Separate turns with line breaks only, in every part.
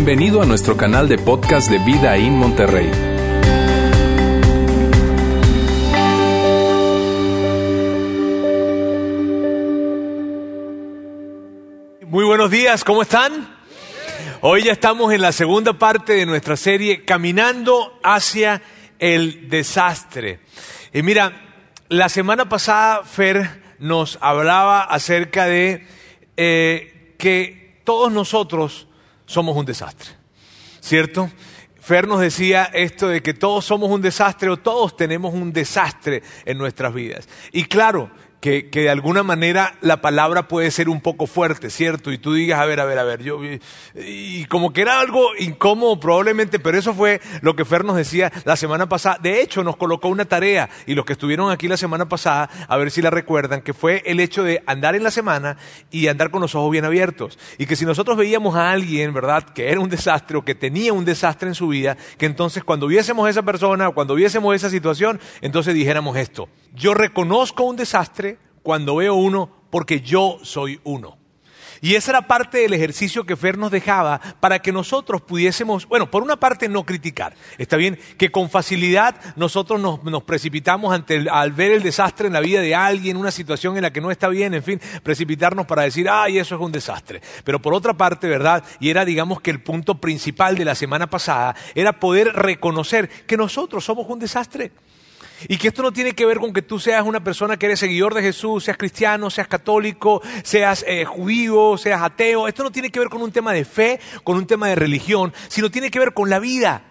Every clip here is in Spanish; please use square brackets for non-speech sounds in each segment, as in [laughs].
Bienvenido a nuestro canal de podcast de Vida en Monterrey.
Muy buenos días, ¿cómo están? Hoy ya estamos en la segunda parte de nuestra serie Caminando hacia el desastre. Y mira, la semana pasada Fer nos hablaba acerca de eh, que todos nosotros somos un desastre, ¿cierto? Fer nos decía esto de que todos somos un desastre o todos tenemos un desastre en nuestras vidas. Y claro, que, de alguna manera la palabra puede ser un poco fuerte, ¿cierto? Y tú digas, a ver, a ver, a ver, yo, y como que era algo incómodo probablemente, pero eso fue lo que Fer nos decía la semana pasada. De hecho, nos colocó una tarea, y los que estuvieron aquí la semana pasada, a ver si la recuerdan, que fue el hecho de andar en la semana y andar con los ojos bien abiertos. Y que si nosotros veíamos a alguien, ¿verdad?, que era un desastre o que tenía un desastre en su vida, que entonces cuando viésemos esa persona o cuando viésemos esa situación, entonces dijéramos esto, yo reconozco un desastre, cuando veo uno porque yo soy uno. Y esa era parte del ejercicio que Fer nos dejaba para que nosotros pudiésemos, bueno, por una parte no criticar. Está bien que con facilidad nosotros nos, precipitamos ante al ver el desastre en la vida de alguien, una situación en la que no está bien, en fin, precipitarnos para decir, ay, eso es un desastre. Pero por otra parte, ¿verdad? Y era, digamos, que el punto principal de la semana pasada era poder reconocer que nosotros somos un desastre. Y que esto no tiene que ver con que tú seas una persona que eres seguidor de Jesús, seas cristiano, seas católico, seas eh, judío, seas ateo. Esto no tiene que ver con un tema de fe, con un tema de religión, sino tiene que ver con la vida.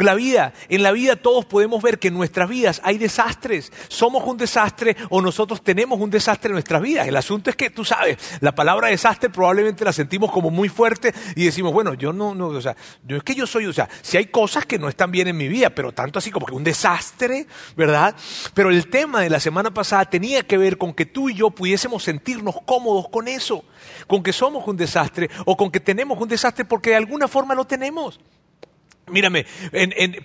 La vida, en la vida todos podemos ver que en nuestras vidas hay desastres. Somos un desastre o nosotros tenemos un desastre en nuestras vidas. El asunto es que tú sabes, la palabra desastre probablemente la sentimos como muy fuerte y decimos, bueno, yo no, o sea, yo es que yo soy, o sea, si hay cosas que no están bien en mi vida, pero tanto así como que un desastre, ¿verdad? Pero el tema de la semana pasada tenía que ver con que tú y yo pudiésemos sentirnos cómodos con eso, con que somos un desastre o con que tenemos un desastre porque de alguna forma lo tenemos. Mírame,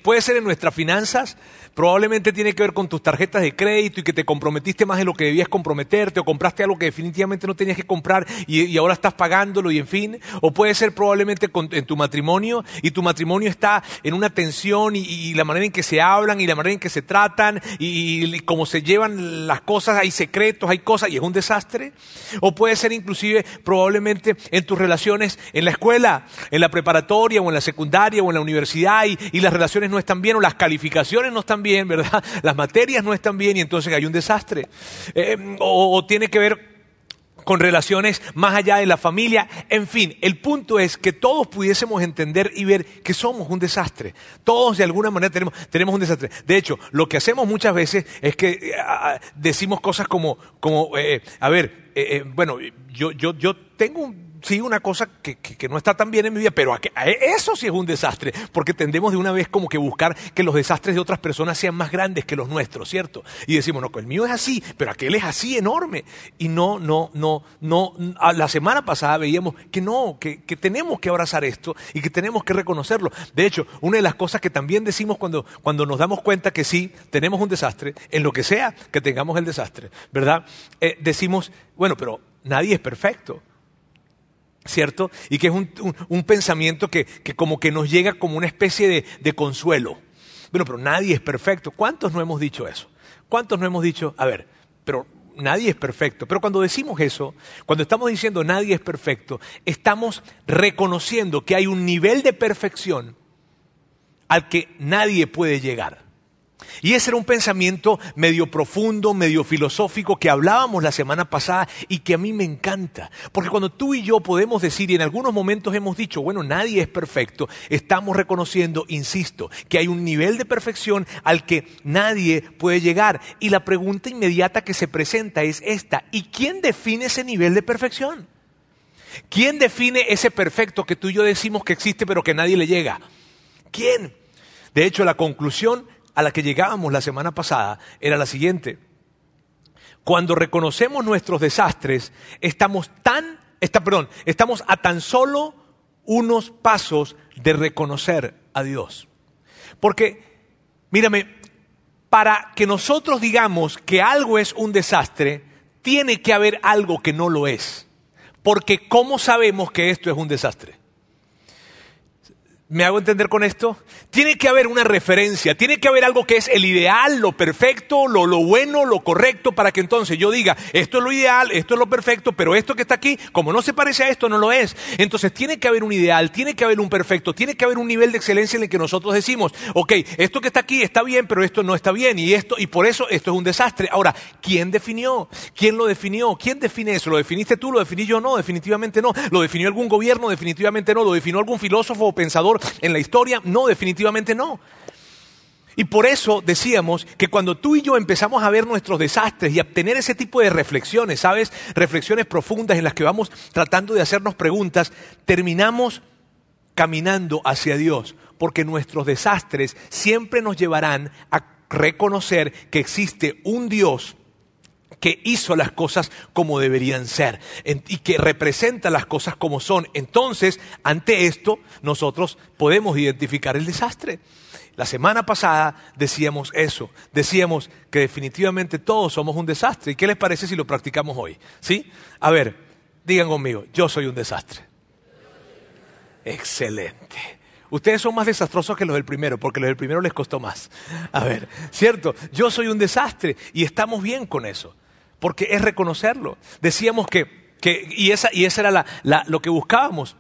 puede ser en nuestras finanzas, probablemente tiene que ver con tus tarjetas de crédito y que te comprometiste más de lo que debías comprometerte o compraste algo que definitivamente no tenías que comprar y, ahora estás pagándolo y en fin. O puede ser probablemente en tu matrimonio y tu matrimonio está en una tensión y, la manera en que se hablan y la manera en que se tratan y, y cómo se llevan las cosas, hay secretos, hay cosas y es un desastre. O puede ser inclusive probablemente en tus relaciones en la escuela, en la preparatoria o en la secundaria o en la universidad y, las relaciones no están bien o las calificaciones no están bien, ¿verdad? [laughs] Las materias no están bien y entonces hay un desastre. Eh, o, tiene que ver con relaciones más allá de la familia. En fin, el punto es que todos pudiésemos entender y ver que somos un desastre. Todos de alguna manera tenemos, tenemos un desastre. De hecho, lo que hacemos muchas veces es que eh, decimos cosas como, como eh, a ver, bueno, yo, yo, yo tengo un sí, una cosa que, no está tan bien en mi vida, pero eso sí es un desastre, porque tendemos de una vez como que buscar que los desastres de otras personas sean más grandes que los nuestros, ¿cierto? Y decimos, no, el mío es así, pero aquel es así enorme. Y no, no, no, no, la semana pasada veíamos que no, que, tenemos que abrazar esto y que tenemos que reconocerlo. De hecho, una de las cosas que también decimos cuando, cuando nos damos cuenta que sí, tenemos un desastre, en lo que sea que tengamos el desastre, ¿verdad? Eh, decimos, bueno, pero nadie es perfecto. ¿Cierto? Y que es un, pensamiento que, como que nos llega como una especie de, de consuelo. Bueno, pero nadie es perfecto. ¿Cuántos no hemos dicho eso? ¿Cuántos no hemos dicho, a ver, pero nadie es perfecto. Pero cuando decimos eso, cuando estamos diciendo nadie es perfecto, estamos reconociendo que hay un nivel de perfección al que nadie puede llegar. Y ese era un pensamiento medio profundo, medio filosófico que hablábamos la semana pasada y que a mí me encanta. Porque cuando tú y yo podemos decir, y en algunos momentos hemos dicho, bueno, nadie es perfecto, estamos reconociendo, insisto, que hay un nivel de perfección al que nadie puede llegar. Y la pregunta inmediata que se presenta es esta, ¿y quién define ese nivel de perfección? ¿Quién define ese perfecto que tú y yo decimos que existe pero que nadie le llega? ¿Quién? De hecho, la conclusión a la que llegábamos la semana pasada era la siguiente. Cuando reconocemos nuestros desastres, estamos tan, está, perdón, estamos a tan solo unos pasos de reconocer a Dios. Porque, mírame, para que nosotros digamos que algo es un desastre, tiene que haber algo que no lo es. Porque ¿cómo sabemos que esto es un desastre? ¿Me hago entender con esto? Tiene que haber una referencia, tiene que haber algo que es el ideal, lo perfecto, lo, lo, bueno, lo correcto, para que entonces yo diga, esto es lo ideal, esto es lo perfecto, pero esto que está aquí, como no se parece a esto, no lo es. Entonces tiene que haber un ideal, tiene que haber un perfecto, tiene que haber un nivel de excelencia en el que nosotros decimos, ok, esto que está aquí está bien, pero esto no está bien, y esto, y por eso esto es un desastre. Ahora, ¿quién definió? ¿Quién lo definió? ¿Quién define eso? ¿Lo definiste tú? ¿Lo definí yo? No, definitivamente no. ¿Lo definió algún gobierno? Definitivamente no. ¿Lo definió algún filósofo o pensador? En la historia? No, definitivamente no. Y por eso decíamos que cuando tú y yo empezamos a ver nuestros desastres y a tener ese tipo de reflexiones, ¿sabes? Reflexiones profundas en las que vamos tratando de hacernos preguntas, terminamos caminando hacia Dios, porque nuestros desastres siempre nos llevarán a reconocer que existe un Dios que hizo las cosas como deberían ser y que representa las cosas como son. Entonces, ante esto, nosotros podemos identificar el desastre. La semana pasada decíamos eso, decíamos que definitivamente todos somos un desastre. ¿Y qué les parece si lo practicamos hoy? ¿Sí? A ver, digan conmigo, yo soy un desastre. Excelente. Ustedes son más desastrosos que los del primero, porque los del primero les costó más. A ver, ¿cierto? Yo soy un desastre y estamos bien con eso porque es reconocerlo. Decíamos que, y esa, y esa era lo que buscábamos,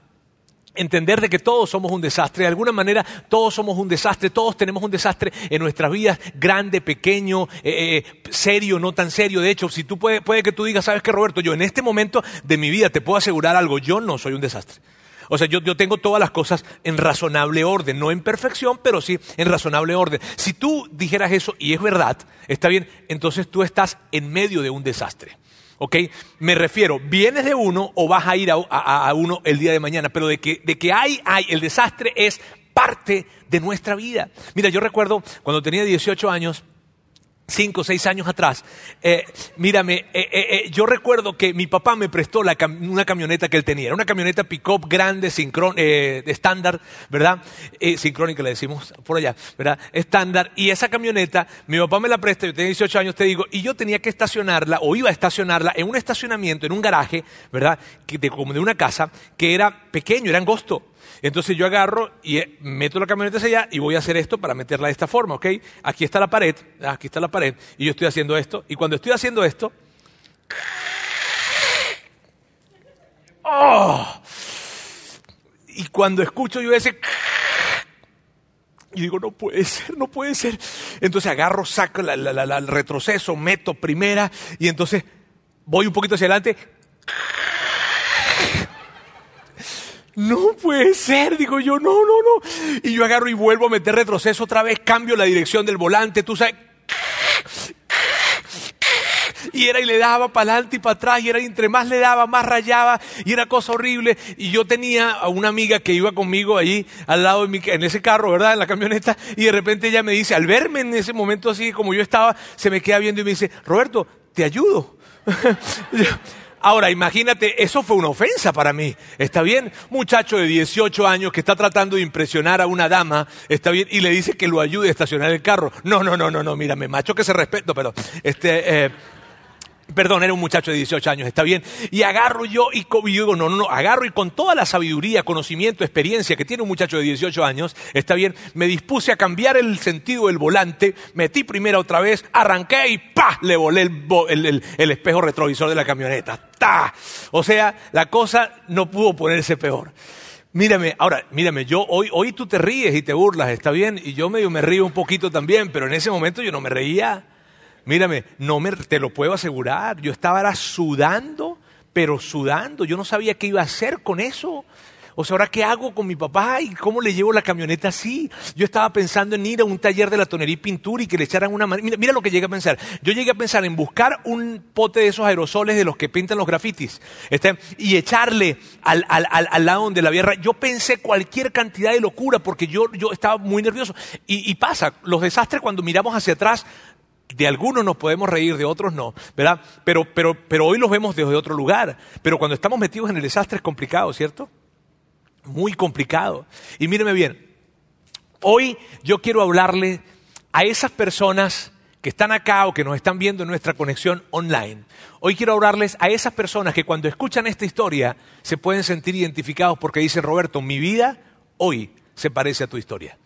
entender de que todos somos un desastre, de alguna manera todos somos un desastre, todos tenemos un desastre en nuestras vidas, grande, pequeño, eh, eh, serio, no tan serio. De hecho, si tú puede, puede que tú digas, sabes que Roberto, yo en este momento de mi vida te puedo asegurar algo, yo no soy un desastre. O sea, yo, tengo todas las cosas en razonable orden, no en perfección, pero sí en razonable orden. Si tú dijeras eso y es verdad, está bien, entonces tú estás en medio de un desastre. ¿Ok? Me refiero, vienes de uno o vas a ir a, uno el día de mañana, pero de que, de que hay, hay, el desastre es parte de nuestra vida. Mira, yo recuerdo cuando tenía 18 años, cinco o seis años atrás, eh, mírame, eh, eh, yo recuerdo que mi papá me prestó una camioneta que él tenía. Era una camioneta pick-up grande, estándar, ¿verdad? sincrónica le decimos por allá, ¿verdad? Estándar. Y esa camioneta, mi papá me la presta, yo tenía 18 años, te digo, y yo tenía que estacionarla, o iba a estacionarla en un estacionamiento, en un garaje, ¿verdad? como de una casa, que era pequeño, era angosto. Entonces yo agarro y eh, meto la camioneta hacia allá y voy a hacer esto para meterla de esta forma, ¿ok? Aquí está la pared, aquí está la pared, y yo estoy haciendo esto, y cuando estoy haciendo esto, ¡oh! Y cuando escucho yo ese... Y digo, no puede ser, no puede ser. Entonces agarro, saco el retroceso, meto primera y entonces voy un poquito hacia adelante no puede ser, digo yo, no, no, no. Y yo agarro y vuelvo a meter retroceso otra vez, cambio la dirección del volante, tú sabes. Y era y le daba para adelante y para atrás, y era entre más le daba, más rayaba, y era cosa horrible. Y yo tenía a una amiga que iba conmigo allí al lado de mi, en ese carro, ¿verdad? En la camioneta, y de repente ella me dice, al verme en ese momento así como yo estaba, se me queda viendo y me dice, Roberto, te ayudo. [laughs] Ahora, imagínate, eso fue una ofensa para mí. ¿Está bien? Muchacho de 18 años que está tratando de impresionar a una dama, ¿está bien? Y le dice que lo ayude a estacionar el carro. No, no, no, no, no, mírame, macho que se respeto, pero este... Eh, Perdón, era un muchacho de 18 años, está bien. Y agarro yo y, digo, no, no, no, agarro y con toda la sabiduría, conocimiento, experiencia que tiene un muchacho de 18 años, está bien, me dispuse a cambiar el sentido del volante, metí primera otra vez, arranqué y ¡pa! Le volé el, el espejo retrovisor de la camioneta. ¡Ta! O sea, la cosa no pudo ponerse peor. Mírame, ahora, mírame, yo hoy, hoy tú te ríes y te burlas, está bien, y yo medio me río un poquito también, pero en ese momento yo no me reía. Mírame, no me, te lo puedo asegurar. Yo estaba sudando, pero sudando. Yo no sabía qué iba a hacer con eso. O sea, ¿ahora qué hago con mi papá y cómo le llevo la camioneta así? Yo estaba pensando en ir a un taller de la tonería y pintura y que le echaran una... Mira, mira lo que llegué a pensar. Yo llegué a pensar en buscar un pote de esos aerosoles de los que pintan los grafitis este, y echarle al, lado donde la vierra. Yo pensé cualquier cantidad de locura porque yo, yo estaba muy nervioso. Y pasa, los desastres cuando miramos hacia atrás de algunos nos podemos reír, de otros no, ¿verdad? Pero, pero, pero hoy los vemos desde otro lugar. Pero cuando estamos metidos en el desastre es complicado, ¿cierto? Muy complicado. Y míreme bien, hoy yo quiero hablarle a esas personas que están acá o que nos están viendo en nuestra conexión online. Hoy quiero hablarles a esas personas que cuando escuchan esta historia se pueden sentir identificados porque dicen, Roberto, mi vida hoy se parece a tu historia.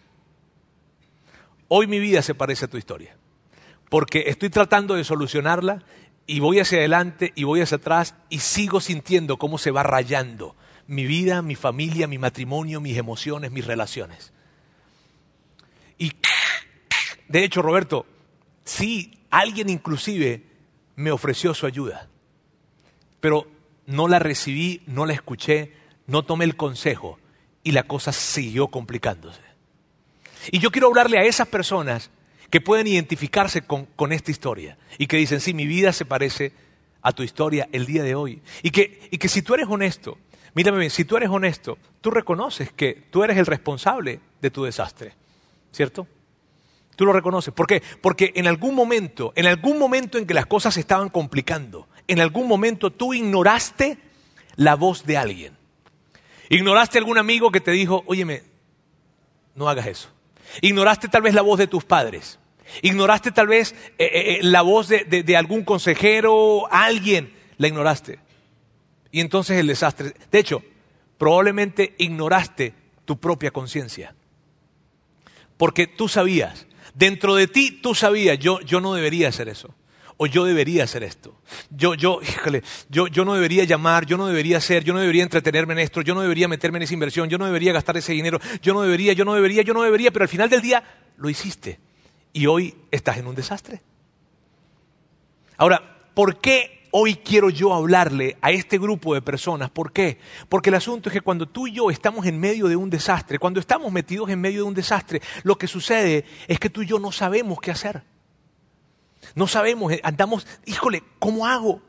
Hoy mi vida se parece a tu historia. Porque estoy tratando de solucionarla y voy hacia adelante y voy hacia atrás y sigo sintiendo cómo se va rayando mi vida, mi familia, mi matrimonio, mis emociones, mis relaciones. Y de hecho, Roberto, sí, alguien inclusive me ofreció su ayuda, pero no la recibí, no la escuché, no tomé el consejo y la cosa siguió complicándose. Y yo quiero hablarle a esas personas que pueden identificarse con, esta historia y que dicen, sí, mi vida se parece a tu historia el día de hoy. Y que, y que si tú eres honesto, mírame bien, si tú eres honesto, tú reconoces que tú eres el responsable de tu desastre, ¿cierto? Tú lo reconoces. ¿Por qué? Porque en algún momento, en algún momento en que las cosas se estaban complicando, en algún momento tú ignoraste la voz de alguien. Ignoraste a algún amigo que te dijo, óyeme, no hagas eso. Ignoraste tal vez la voz de tus padres. Ignoraste tal vez eh, eh, eh, la voz de, de algún consejero, alguien. La ignoraste. Y entonces el desastre. De hecho, probablemente ignoraste tu propia conciencia. Porque tú sabías, dentro de ti tú sabías, yo, yo no debería hacer eso o yo debería hacer esto. Yo, yo, [laughs] híjole, yo, yo no debería llamar, yo no debería hacer, yo no debería entretenerme en esto, yo no debería meterme en esa inversión, yo no debería gastar ese dinero, yo no debería, yo no debería, yo no debería, pero al final del día lo hiciste. Y hoy estás en un desastre. Ahora, ¿por qué hoy quiero yo hablarle a este grupo de personas? ¿Por qué? Porque el asunto es que cuando tú y yo estamos en medio de un desastre, cuando estamos metidos en medio de un desastre, lo que sucede es que tú y yo no sabemos qué hacer. No sabemos, eh, andamos, híjole, ¿cómo hago?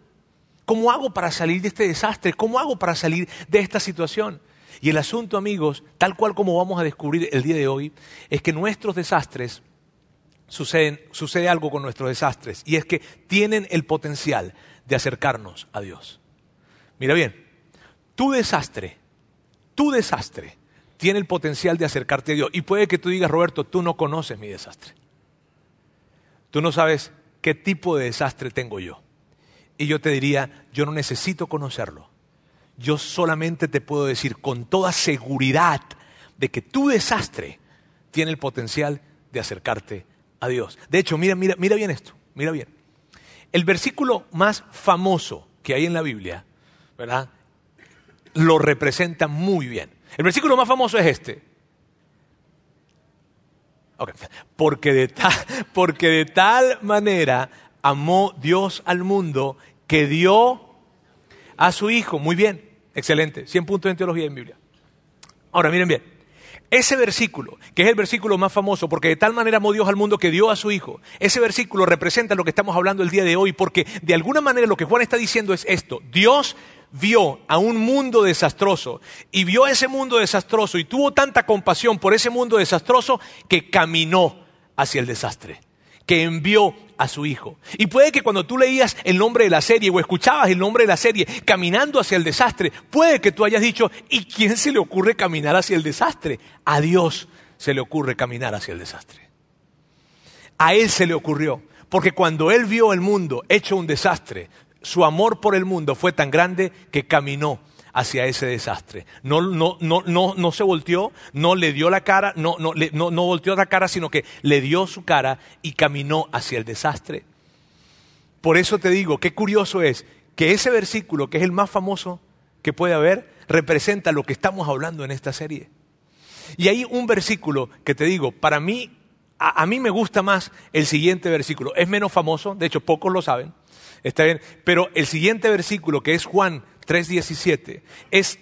¿Cómo hago para salir de este desastre? ¿Cómo hago para salir de esta situación? Y el asunto, amigos, tal cual como vamos a descubrir el día de hoy, es que nuestros desastres suceden, sucede algo con nuestros desastres, y es que tienen el potencial de acercarnos a Dios. Mira bien, tu desastre, tu desastre, tiene el potencial de acercarte a Dios. Y puede que tú digas, Roberto, tú no conoces mi desastre. Tú no sabes ¿qué tipo de desastre tengo yo? Y yo te diría, yo no necesito conocerlo. Yo solamente te puedo decir con toda seguridad de que tu desastre tiene el potencial de acercarte Dios. De hecho, mira, mira, mira bien esto, mira bien. El versículo más famoso que hay en la Biblia, ¿verdad? Lo representa muy bien. El versículo más famoso es este. Porque, de [laughs] porque de tal manera amó Dios al mundo que dio a su Hijo. Muy bien, excelente. 100 puntos en teología en Biblia. Ahora, miren bien. Ese versículo, que es el versículo más famoso, porque de tal manera amó Dios al mundo que dio a su Hijo, ese versículo representa lo que estamos hablando el día de hoy, porque de alguna manera lo que Juan está diciendo es esto, Dios vio a un mundo desastroso y vio ese mundo desastroso y tuvo tanta compasión por ese mundo desastroso que caminó hacia el desastre, que envió a su hijo. Y puede que cuando tú leías el nombre de la serie o escuchabas el nombre de la serie caminando hacia el desastre, puede que tú hayas dicho, ¿y quién se le ocurre caminar hacia el desastre? A Dios se le ocurre caminar hacia el desastre. A Él se le ocurrió. Porque cuando Él vio el mundo hecho un desastre, su amor por el mundo fue tan grande que caminó hacia ese desastre. No, no, no, no, no se volteó, no le dio la cara, no, no, no, no la cara, sino que le dio su cara y caminó hacia el desastre. Por eso te digo, qué curioso es que ese versículo, que es el más famoso que puede haber, representa lo que estamos hablando en esta serie. Y hay un versículo que te digo, para mí, a, a mí me gusta más el siguiente versículo. Es menos famoso, de hecho pocos lo saben Está bien. Pero el siguiente versículo, que es Juan 3.17, es,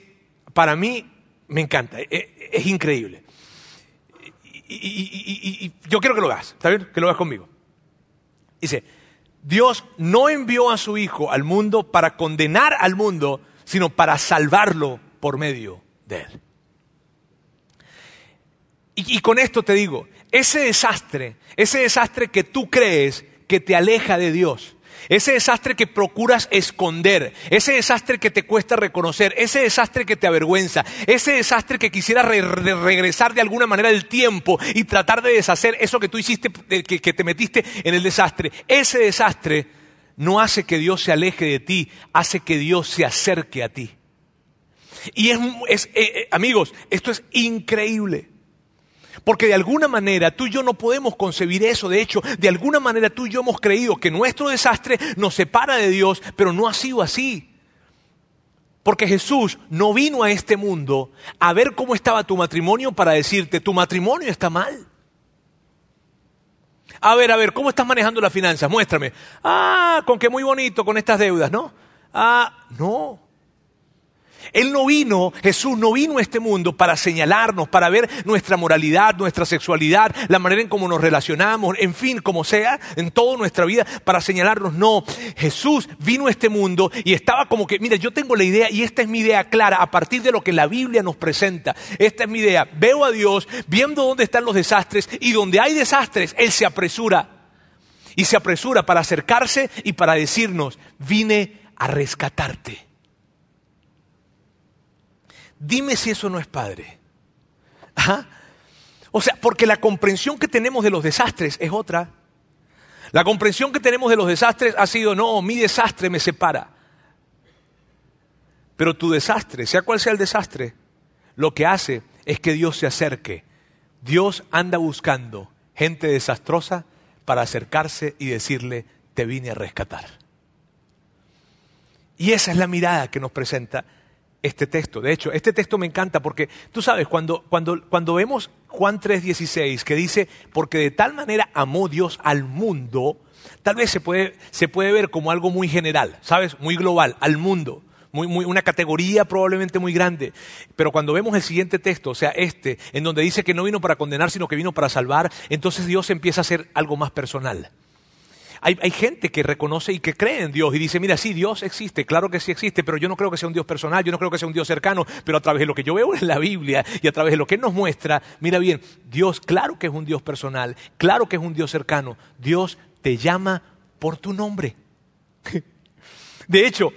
para mí, me encanta, e, e, es, increíble. Y, yo quiero que lo hagas, ¿está bien? Que lo hagas conmigo. Dice, Dios no envió a su Hijo al mundo para condenar al mundo, sino para salvarlo por medio de él. y con esto te digo, ese desastre, ese desastre que tú crees que te aleja de Dios, ese desastre que procuras esconder, ese desastre que te cuesta reconocer, ese desastre que te avergüenza, ese desastre que quisieras regresar de alguna manera del tiempo y tratar de deshacer eso que tú hiciste, que, te metiste en el desastre. Ese desastre no hace que Dios se aleje de ti, hace que Dios se acerque a ti. Y es, es eh, eh, amigos, esto es increíble. Porque de alguna manera tú y yo no podemos concebir eso. De hecho, de alguna manera tú y yo hemos creído que nuestro desastre nos separa de Dios, pero no ha sido así. Porque Jesús no vino a este mundo a ver cómo estaba tu matrimonio para decirte, tu matrimonio está mal. A ver, a ver, ¿cómo estás manejando las finanzas? Muéstrame. Ah, con qué muy bonito, con estas deudas, ¿no? Ah, no. Él no vino, Jesús no vino a este mundo para señalarnos, para ver nuestra moralidad, nuestra sexualidad, la manera en cómo nos relacionamos, en fin, como sea, en toda nuestra vida, para señalarnos. No, Jesús vino a este mundo y estaba como que, mira, yo tengo la idea y esta es mi idea clara a partir de lo que la Biblia nos presenta. Esta es mi idea. Veo a Dios viendo dónde están los desastres y donde hay desastres, Él se apresura. Y se apresura para acercarse y para decirnos, vine a rescatarte. Dime si eso no es padre. O sea, porque la comprensión que tenemos de los desastres es otra. La comprensión que tenemos de los desastres ha sido, no, mi desastre me separa. Pero tu desastre, sea cual sea el desastre, lo que hace es que Dios se acerque. Dios anda buscando gente desastrosa para acercarse y decirle, te vine a rescatar. Y esa es la mirada que nos presenta este texto. De hecho, este texto me encanta porque tú sabes, cuando, cuando, cuando vemos Juan 3:16 que dice, porque de tal manera amó Dios al mundo, tal vez se puede, se puede ver como algo muy general, ¿sabes? Muy global, al mundo. Muy, muy, una categoría probablemente muy grande. Pero cuando vemos el siguiente texto, o sea, este, en donde dice que no vino para condenar, sino que vino para salvar, entonces Dios empieza a ser algo más personal. Hay, gente que reconoce y que cree en Dios y dice, mira, sí, Dios existe, claro que sí existe, pero yo no creo que sea un Dios personal, yo no creo que sea un Dios cercano, pero a través de lo que yo veo en la Biblia y a través de lo que nos muestra, mira bien, Dios claro que es un Dios personal, claro que es un Dios cercano, Dios te llama por tu nombre. [laughs] De hecho,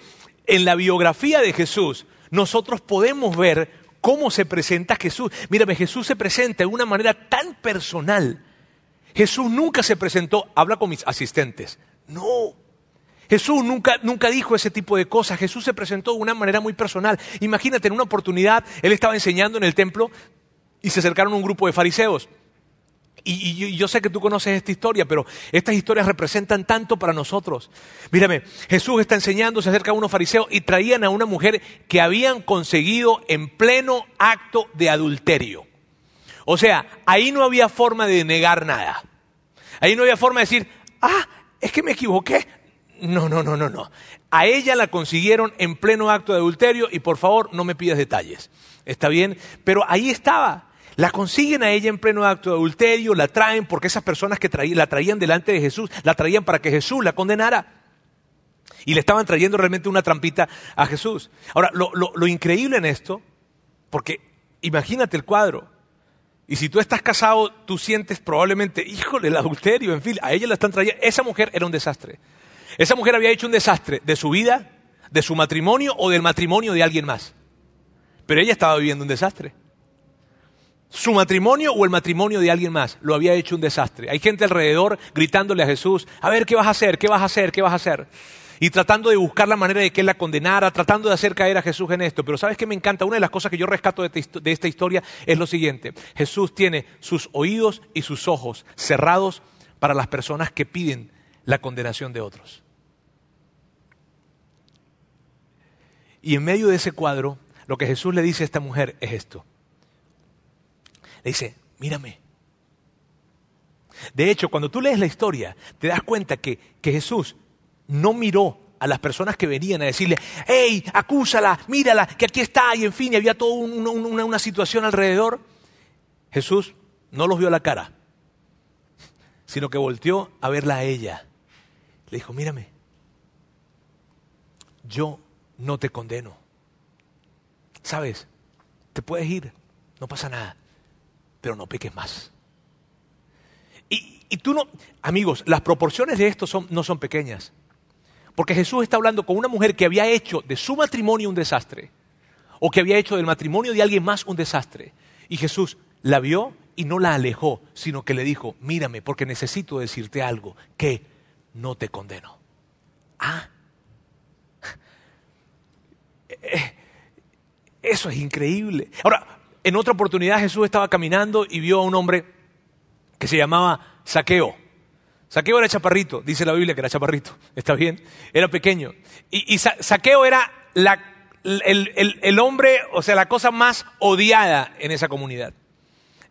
en la biografía de Jesús, nosotros podemos ver cómo se presenta Jesús. Mírame, Jesús se presenta de una manera tan personal Jesús nunca se presentó, habla con mis asistentes. No. Jesús nunca, nunca dijo ese tipo de cosas. Jesús se presentó de una manera muy personal. Imagínate, en una oportunidad, él estaba enseñando en el templo y se acercaron un grupo de fariseos. Y, yo sé que tú conoces esta historia, pero estas historias representan tanto para nosotros. Mírame, Jesús está enseñando, se acerca a unos fariseos y traían a una mujer que habían conseguido en pleno acto de adulterio. O sea, ahí no había forma de negar nada. Ahí no había forma de decir, ah, es que me equivoqué. No, no, no, no, no. A ella la consiguieron en pleno acto de adulterio y por favor no me pidas detalles. ¿Está bien? Pero ahí estaba. La consiguen a ella en pleno acto de adulterio, la traen porque esas personas que la traían delante de Jesús, la traían para que Jesús la condenara. Y le estaban trayendo realmente una trampita a Jesús. Ahora, lo, lo increíble en esto, porque imagínate el cuadro, y si tú estás casado, tú sientes probablemente, híjole, el adulterio, en fin, a ella la están trayendo. Esa mujer era un desastre. Esa mujer había hecho un desastre de su vida, de su matrimonio o del matrimonio de alguien más. Pero ella estaba viviendo un desastre. Su matrimonio o el matrimonio de alguien más lo había hecho un desastre. Hay gente alrededor gritándole a Jesús, a ver, ¿qué vas a hacer? ¿Qué vas a hacer? ¿Qué vas a hacer? Y tratando de buscar la manera de que él la condenara, tratando de hacer caer a Jesús en esto. Pero ¿sabes qué me encanta? Una de las cosas que yo rescato de esta historia es lo siguiente. Jesús tiene sus oídos y sus ojos cerrados para las personas que piden la condenación de otros. Y en medio de ese cuadro, lo que Jesús le dice a esta mujer es esto. Le dice, mírame. De hecho, cuando tú lees la historia, te das cuenta que, que Jesús no miró a las personas que venían a decirle, hey, acúsala, mírala, que aquí está, y en fin, y había toda una, situación alrededor. Jesús no los vio la cara, sino que volteó a verla a ella. Le dijo, mírame, yo no te condeno. ¿Sabes? Te puedes ir, no pasa nada, pero no peques más. Y, y tú no, amigos, las proporciones de esto son, no son pequeñas. Porque Jesús está hablando con una mujer que había hecho de su matrimonio un desastre, o que había hecho del matrimonio de alguien más un desastre. Y Jesús la vio y no la alejó, sino que le dijo, mírame, porque necesito decirte algo, que no te condeno. Ah, [laughs] eh, eso es increíble. Ahora, en otra oportunidad Jesús estaba caminando y vio a un hombre que se llamaba Saqueo. Saqueo era chaparrito, dice la Biblia que era chaparrito, [laughs] está bien, era pequeño. Y, Saqueo era el, hombre, o sea, la cosa más odiada en esa comunidad.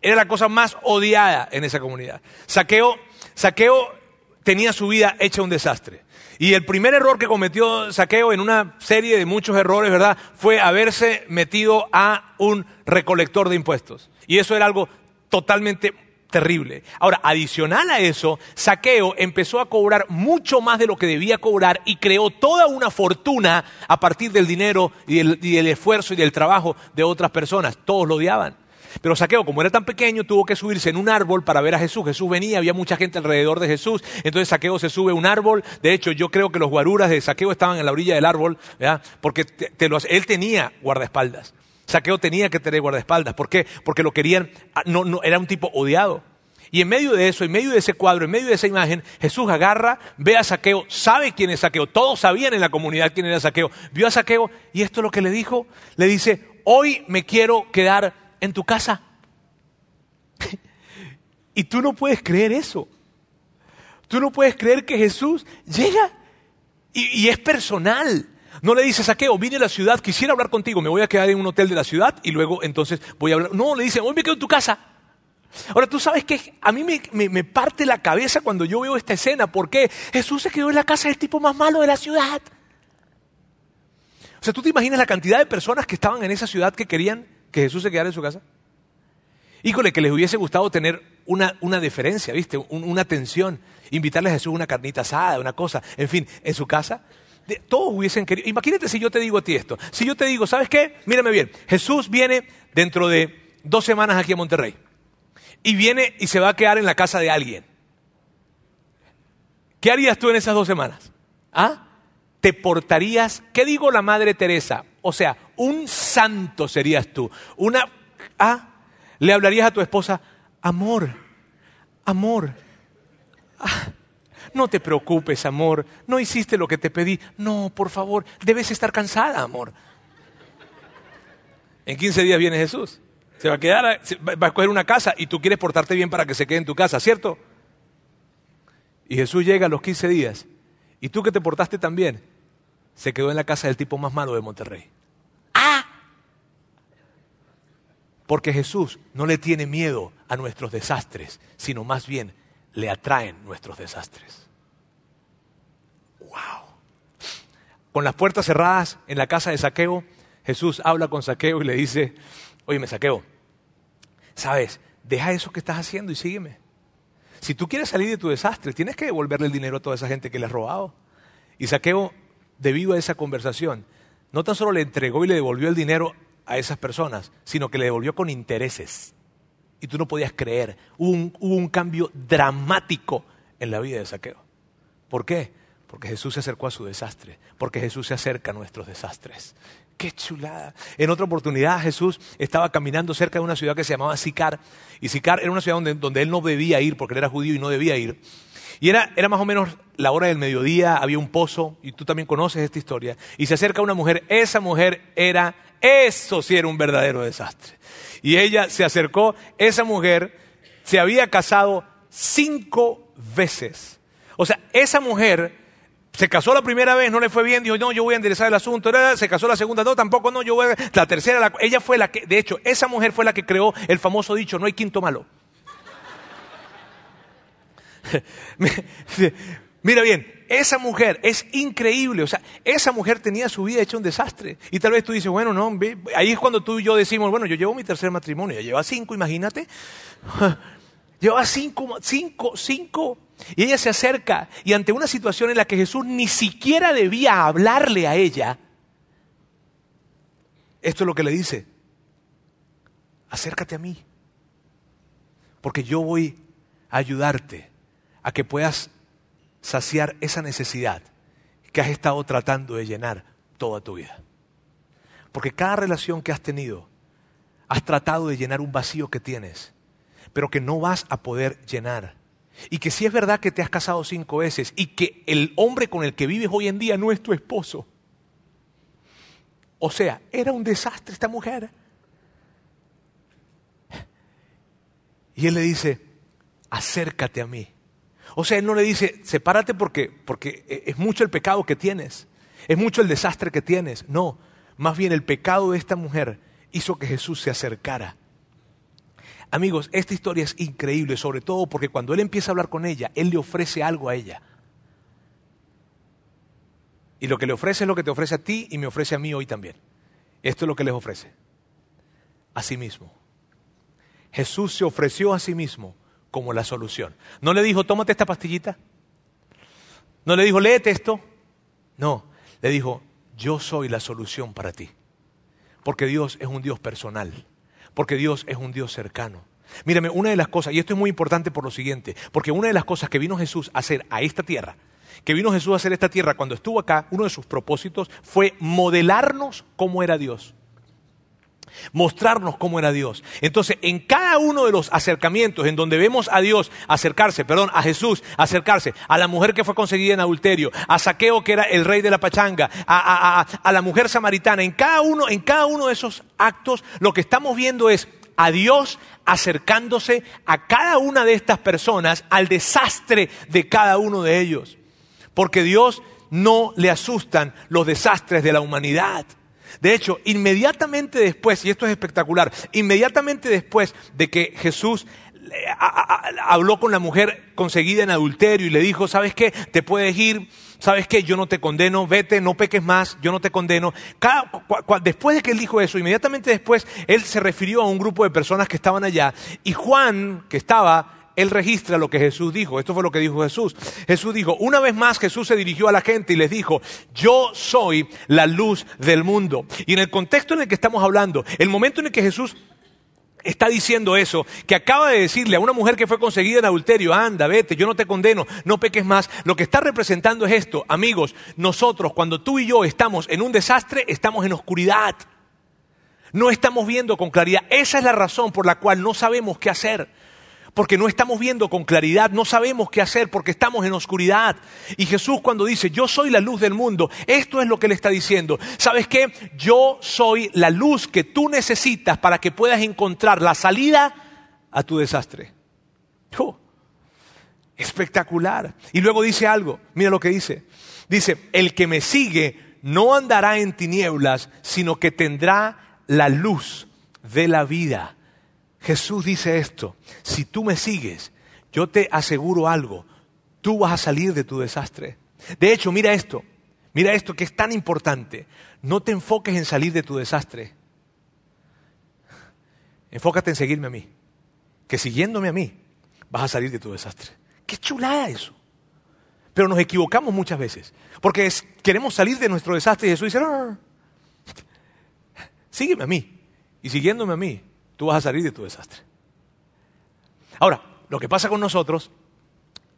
Era la cosa más odiada en esa comunidad. Saqueo, Saqueo tenía su vida hecha un desastre. Y el primer error que cometió Saqueo en una serie de muchos errores, ¿verdad? Fue haberse metido a un recolector de impuestos. Y eso era algo totalmente terrible. Ahora, adicional a eso, Saqueo empezó a cobrar mucho más de lo que debía cobrar y creó toda una fortuna a partir del dinero y del, esfuerzo y del trabajo de otras personas. Todos lo odiaban. Pero Saqueo, como era tan pequeño, tuvo que subirse en un árbol para ver a Jesús. Jesús venía, había mucha gente alrededor de Jesús. Entonces Saqueo se sube a un árbol. De hecho, yo creo que los guaruras de Saqueo estaban en la orilla del árbol, porque él tenía guardaespaldas. Saqueo tenía que tener guardaespaldas. ¿Por qué? Porque lo querían, ah, no, no, era un tipo odiado. Y en medio de eso, en medio de ese cuadro, en medio de esa imagen, Jesús agarra, ve a Saqueo, sabe quién es Saqueo, todos sabían en la comunidad quién era Saqueo, vio a Saqueo y esto es lo que le dijo, le dice, hoy me quiero quedar en tu casa. [laughs] y tú no puedes creer eso. Tú no puedes creer que Jesús llega y, es personal. No le dice Saqueo, vine a la ciudad, quisiera hablar contigo, me voy a quedar en un hotel de la ciudad y luego entonces voy a hablar. No, le dice, hoy me quedo en tu casa. Ahora tú sabes que a mí me, me, parte la cabeza cuando yo veo esta escena, porque Jesús se quedó en la casa del tipo más malo de la ciudad. O sea, ¿tú te imaginas la cantidad de personas que estaban en esa ciudad que querían que Jesús se quedara en su casa? Híjole, que les hubiese gustado tener una, una deferencia, ¿viste? una atención, invitarle a Jesús una carnita asada, una cosa, en fin, en su casa. Todos hubiesen querido. Imagínate si yo te digo a ti esto. Si yo te digo, ¿sabes qué? Mírame bien, Jesús viene dentro de dos semanas aquí a Monterrey. Y viene y se va a quedar en la casa de alguien. ¿Qué harías tú en esas dos semanas? ¿Ah? ¿Te portarías? ¿Qué digo la Madre Teresa? O sea, un santo serías tú. Una. ¿Ah? Le hablarías a tu esposa, amor, amor. Ah, no te preocupes, amor. No hiciste lo que te pedí. No, por favor, debes estar cansada, amor. En 15 días viene Jesús. Se va a quedar, va a escoger una casa y tú quieres portarte bien para que se quede en tu casa, ¿cierto? Y Jesús llega a los 15 días y tú que te portaste tan bien, se quedó en la casa del tipo más malo de Monterrey. ¡Ah! Porque Jesús no le tiene miedo a nuestros desastres, sino más bien le atraen nuestros desastres. Con las puertas cerradas en la casa de Saqueo, Jesús habla con Saqueo y le dice, oye, me Saqueo, ¿sabes? Deja eso que estás haciendo y sígueme. Si tú quieres salir de tu desastre, tienes que devolverle el dinero a toda esa gente que le has robado. Y Saqueo, debido a esa conversación, no tan solo le entregó y le devolvió el dinero a esas personas, sino que le devolvió con intereses. Y tú no podías creer. Hubo un, cambio dramático en la vida de Saqueo. ¿Por qué? Porque Jesús se acercó a su desastre, porque Jesús se acerca a nuestros desastres. ¡Qué chulada! En otra oportunidad Jesús estaba caminando cerca de una ciudad que se llamaba Sicar, y Sicar era una ciudad donde, donde él no debía ir, porque él era judío y no debía ir. Y era, era más o menos la hora del mediodía, había un pozo, y tú también conoces esta historia, y se acerca una mujer, esa mujer era eso sí era un verdadero desastre. Y ella se acercó, esa mujer se había casado cinco veces. O sea, esa mujer se casó la primera vez, no le fue bien, dijo, no, yo voy a enderezar el asunto. Se casó la segunda, no, tampoco, no, yo voy a... La tercera, ella fue la que, de hecho, esa mujer fue la que creó el famoso dicho, no hay quinto malo. [laughs] Mira bien, esa mujer es increíble, o sea, esa mujer tenía su vida hecha un desastre. Y tal vez tú dices, bueno, no, ahí es cuando tú y yo decimos, bueno, yo llevo mi tercer matrimonio, ya lleva cinco, imagínate. [laughs] Lleva cinco, cinco, cinco. Y ella se acerca y ante una situación en la que Jesús ni siquiera debía hablarle a ella, esto es lo que le dice, acércate a mí, porque yo voy a ayudarte a que puedas saciar esa necesidad que has estado tratando de llenar toda tu vida. Porque cada relación que has tenido, has tratado de llenar un vacío que tienes, pero que no vas a poder llenar. Y que si es verdad que te has casado cinco veces y que el hombre con el que vives hoy en día no es tu esposo. O sea, era un desastre esta mujer. Y él le dice, acércate a mí. O sea, él no le dice, sepárate porque, porque es mucho el pecado que tienes, es mucho el desastre que tienes. No, más bien el pecado de esta mujer hizo que Jesús se acercara. Amigos, esta historia es increíble, sobre todo porque cuando él empieza a hablar con ella, él le ofrece algo a ella. Y lo que le ofrece es lo que te ofrece a ti y me ofrece a mí hoy también. Esto es lo que les ofrece. A sí mismo. Jesús se ofreció a sí mismo como la solución. No le dijo, tómate esta pastillita. No le dijo, léete esto. No, le dijo, yo soy la solución para ti. Porque Dios es un Dios personal. Porque Dios es un Dios cercano. Mírame, una de las cosas, y esto es muy importante por lo siguiente, porque una de las cosas que vino Jesús a hacer a esta tierra, que vino Jesús a hacer esta tierra cuando estuvo acá, uno de sus propósitos fue modelarnos cómo era Dios mostrarnos cómo era Dios. Entonces, en cada uno de los acercamientos en donde vemos a Dios acercarse, perdón, a Jesús acercarse, a la mujer que fue conseguida en adulterio, a Saqueo que era el rey de la pachanga, a, la mujer samaritana, en cada uno, en cada uno de esos actos, lo que estamos viendo es a Dios acercándose a cada una de estas personas, al desastre de cada uno de ellos. Porque Dios no le asustan los desastres de la humanidad. De hecho, inmediatamente después, y esto es espectacular, inmediatamente después de que Jesús eh, habló con la mujer conseguida en adulterio y le dijo, ¿sabes qué? Te puedes ir, ¿sabes qué? Yo no te condeno, vete, no peques más, yo no te condeno. después de que él dijo eso, inmediatamente después, él se refirió a un grupo de personas que estaban allá y Juan, que estaba él registra lo que Jesús dijo. Esto fue lo que dijo Jesús. Jesús dijo, una vez más Jesús se dirigió a la gente y les dijo, yo soy la luz del mundo. Y en el contexto en el que estamos hablando, el momento en el que Jesús está diciendo eso, que acaba de decirle a una mujer que fue conseguida en adulterio, anda, vete, yo no te condeno, no peques más, lo que está representando es esto, amigos, nosotros cuando tú y yo estamos en un desastre, estamos en oscuridad. No estamos viendo con claridad. Esa es la razón por la cual no sabemos qué hacer porque no estamos viendo con claridad, no sabemos qué hacer porque estamos en oscuridad. Y Jesús cuando dice, yo soy la luz del mundo, esto es lo que le está diciendo. ¿Sabes qué? Yo soy la luz que tú necesitas para que puedas encontrar la salida a tu desastre. Oh, espectacular. Y luego dice algo, mira lo que dice. Dice, el que me sigue no andará en tinieblas, sino que tendrá la luz de la vida. Jesús dice esto, si tú me sigues, yo te aseguro algo, tú vas a salir de tu desastre. De hecho, mira esto, mira esto que es tan importante, no te enfoques en salir de tu desastre, enfócate en seguirme a mí, que siguiéndome a mí vas a salir de tu desastre. Qué chulada eso. Pero nos equivocamos muchas veces, porque queremos salir de nuestro desastre y Jesús dice, no, no, no, sígueme a mí, y siguiéndome a mí, tú vas a salir de tu desastre. Ahora, lo que pasa con nosotros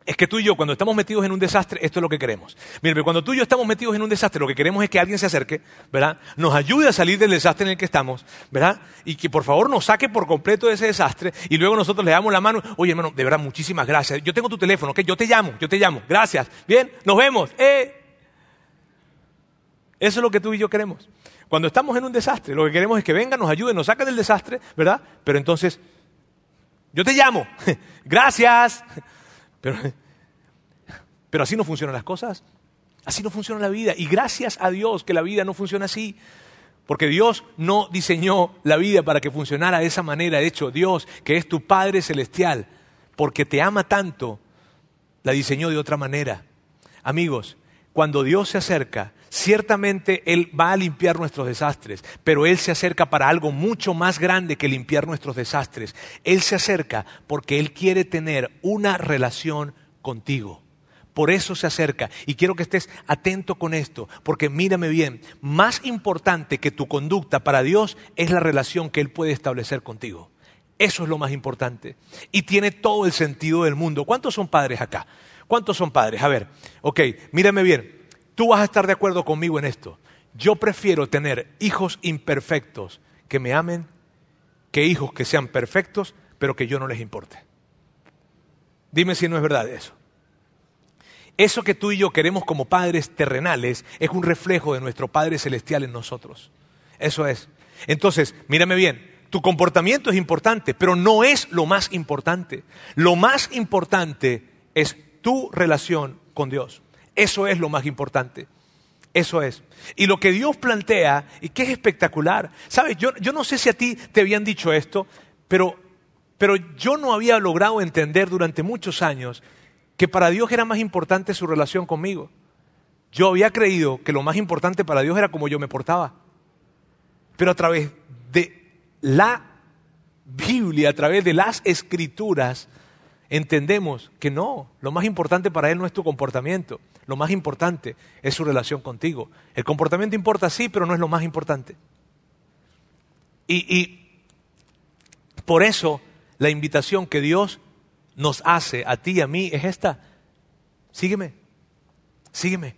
es que tú y yo, cuando estamos metidos en un desastre, esto es lo que queremos. Mire, cuando tú y yo estamos metidos en un desastre, lo que queremos es que alguien se acerque, ¿verdad? Nos ayude a salir del desastre en el que estamos, ¿verdad? Y que por favor nos saque por completo de ese desastre y luego nosotros le damos la mano. Oye, hermano, de verdad, muchísimas gracias. Yo tengo tu teléfono, ¿ok? Yo te llamo, yo te llamo. Gracias. Bien, nos vemos. Eh. Eso es lo que tú y yo queremos. Cuando estamos en un desastre, lo que queremos es que venga, nos ayude, nos saque del desastre, ¿verdad? Pero entonces, yo te llamo, [laughs] gracias. [laughs] Pero, pero así no funcionan las cosas. Así no funciona la vida. Y gracias a Dios que la vida no funciona así. Porque Dios no diseñó la vida para que funcionara de esa manera. De hecho, Dios, que es tu Padre Celestial, porque te ama tanto, la diseñó de otra manera. Amigos, cuando Dios se acerca, Ciertamente Él va a limpiar nuestros desastres, pero Él se acerca para algo mucho más grande que limpiar nuestros desastres. Él se acerca porque Él quiere tener una relación contigo. Por eso se acerca. Y quiero que estés atento con esto, porque mírame bien, más importante que tu conducta para Dios es la relación que Él puede establecer contigo. Eso es lo más importante. Y tiene todo el sentido del mundo. ¿Cuántos son padres acá? ¿Cuántos son padres? A ver, ok, mírame bien. Tú vas a estar de acuerdo conmigo en esto. Yo prefiero tener hijos imperfectos que me amen que hijos que sean perfectos, pero que yo no les importe. Dime si no es verdad eso. Eso que tú y yo queremos como padres terrenales es un reflejo de nuestro Padre Celestial en nosotros. Eso es. Entonces, mírame bien, tu comportamiento es importante, pero no es lo más importante. Lo más importante es tu relación con Dios. Eso es lo más importante. Eso es. Y lo que Dios plantea, y que es espectacular, sabes, yo, yo no sé si a ti te habían dicho esto, pero, pero yo no había logrado entender durante muchos años que para Dios era más importante su relación conmigo. Yo había creído que lo más importante para Dios era como yo me portaba. Pero a través de la Biblia, a través de las escrituras, entendemos que no, lo más importante para Él no es tu comportamiento, lo más importante es su relación contigo. El comportamiento importa sí, pero no es lo más importante. Y, por eso la invitación que Dios nos hace a ti y a mí es esta. Sígueme, sígueme.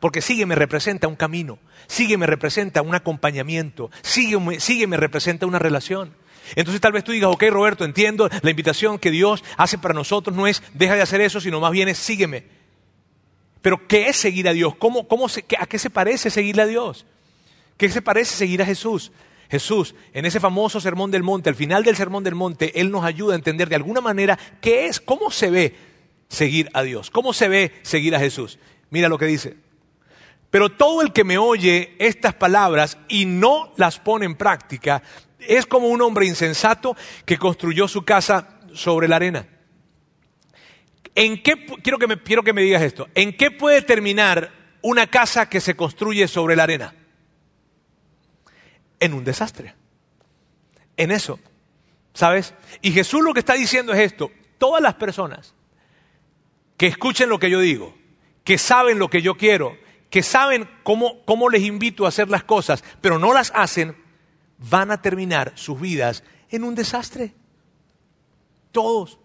Porque sígueme representa un camino, sígueme representa un acompañamiento, sígueme, sígueme representa una relación. Entonces tal vez tú digas, ok Roberto, entiendo la invitación que Dios hace para nosotros no es deja de hacer eso, sino más bien es sígueme. Pero ¿qué es seguir a Dios? ¿Cómo, cómo ¿A qué se parece seguirle a Dios? ¿Qué se parece seguir a Jesús? Jesús, en ese famoso sermón del monte, al final del sermón del monte, Él nos ayuda a entender de alguna manera qué es, cómo se ve seguir a Dios, cómo se ve seguir a Jesús. Mira lo que dice. Pero todo el que me oye estas palabras y no las pone en práctica es como un hombre insensato que construyó su casa sobre la arena. ¿En qué, quiero, que me, quiero que me digas esto, ¿en qué puede terminar una casa que se construye sobre la arena? En un desastre. En eso. ¿Sabes? Y Jesús lo que está diciendo es esto. Todas las personas que escuchen lo que yo digo, que saben lo que yo quiero, que saben cómo, cómo les invito a hacer las cosas, pero no las hacen, van a terminar sus vidas en un desastre. Todos.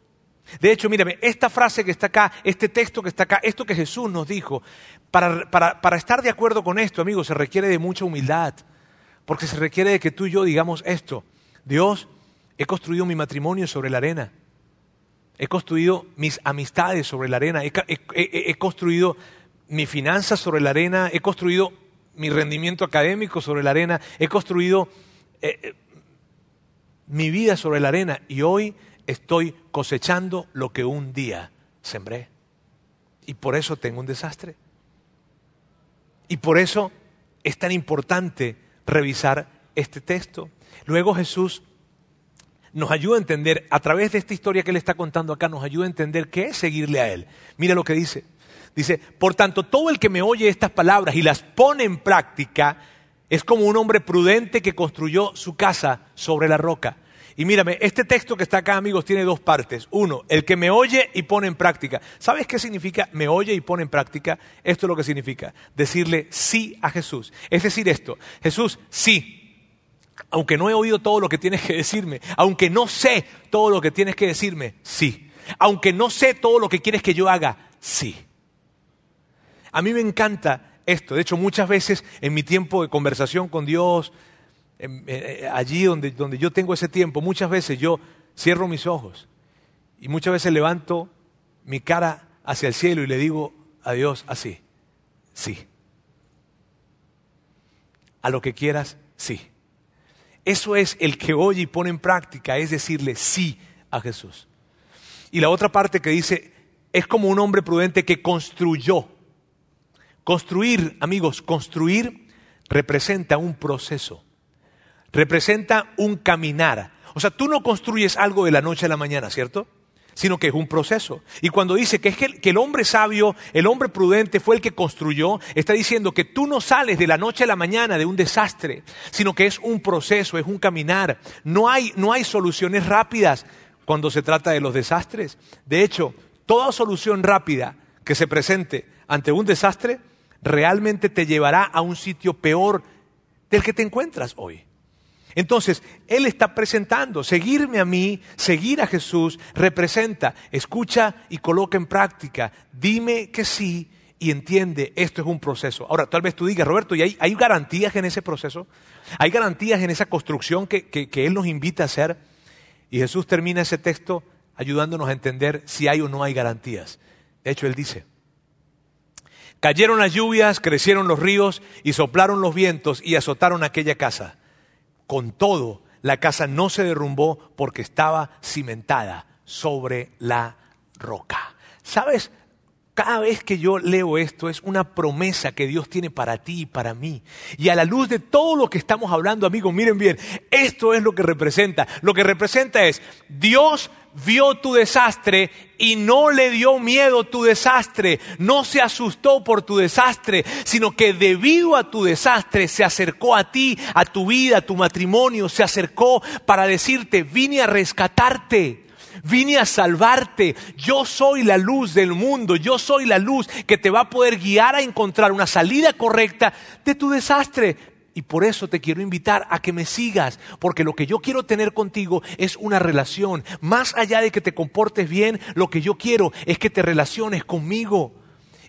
De hecho, mírame, esta frase que está acá, este texto que está acá, esto que Jesús nos dijo, para, para, estar de acuerdo con esto, amigos, se requiere de mucha humildad, porque se requiere de que tú y yo digamos esto. Dios, he construido mi matrimonio sobre la arena, he construido mis amistades sobre la arena, he, construido mis finanzas sobre la arena, he construido mi rendimiento académico sobre la arena, he construido eh, eh, mi vida sobre la arena y hoy estoy cosechando lo que un día sembré. Y por eso tengo un desastre. Y por eso es tan importante revisar este texto. Luego Jesús nos ayuda a entender, a través de esta historia que Él está contando acá, nos ayuda a entender qué es seguirle a Él. Mira lo que dice. Dice, por tanto, todo el que me oye estas palabras y las pone en práctica, es como un hombre prudente que construyó su casa sobre la roca. Y mírame, este texto que está acá, amigos, tiene dos partes. Uno, el que me oye y pone en práctica. ¿Sabes qué significa me oye y pone en práctica? Esto es lo que significa. Decirle sí a Jesús. Es decir, esto, Jesús, sí. Aunque no he oído todo lo que tienes que decirme, aunque no sé todo lo que tienes que decirme, sí. Aunque no sé todo lo que quieres que yo haga, sí. A mí me encanta esto. De hecho, muchas veces en mi tiempo de conversación con Dios, eh, eh, allí donde, donde yo tengo ese tiempo, muchas veces yo cierro mis ojos y muchas veces levanto mi cara hacia el cielo y le digo a Dios así, sí. A lo que quieras, sí. Eso es el que oye y pone en práctica, es decirle sí a Jesús. Y la otra parte que dice, es como un hombre prudente que construyó Construir, amigos, construir representa un proceso, representa un caminar. O sea, tú no construyes algo de la noche a la mañana, ¿cierto? Sino que es un proceso. Y cuando dice que es que el, hombre sabio, el hombre prudente fue el que construyó, está diciendo que tú no sales de la noche a la mañana de un desastre, sino que es un proceso, es un caminar. No hay, no hay soluciones rápidas cuando se trata de los desastres. De hecho, toda solución rápida que se presente ante un desastre realmente te llevará a un sitio peor del que te encuentras hoy. Entonces, Él está presentando, seguirme a mí, seguir a Jesús, representa, escucha y coloca en práctica, dime que sí y entiende, esto es un proceso. Ahora, tal vez tú digas, Roberto, ¿y hay, garantías en ese proceso? ¿Hay garantías en esa construcción que, que Él nos invita a hacer? Y Jesús termina ese texto ayudándonos a entender si hay o no hay garantías. De hecho, Él dice, Cayeron las lluvias, crecieron los ríos y soplaron los vientos y azotaron aquella casa. Con todo, la casa no se derrumbó porque estaba cimentada sobre la roca. ¿Sabes? Cada vez que yo leo esto es una promesa que Dios tiene para ti y para mí. Y a la luz de todo lo que estamos hablando, amigos, miren bien, esto es lo que representa. Lo que representa es, Dios vio tu desastre y no le dio miedo tu desastre, no se asustó por tu desastre, sino que debido a tu desastre se acercó a ti, a tu vida, a tu matrimonio, se acercó para decirte, vine a rescatarte. Vine a salvarte. Yo soy la luz del mundo. Yo soy la luz que te va a poder guiar a encontrar una salida correcta de tu desastre. Y por eso te quiero invitar a que me sigas, porque lo que yo quiero tener contigo es una relación. Más allá de que te comportes bien, lo que yo quiero es que te relaciones conmigo.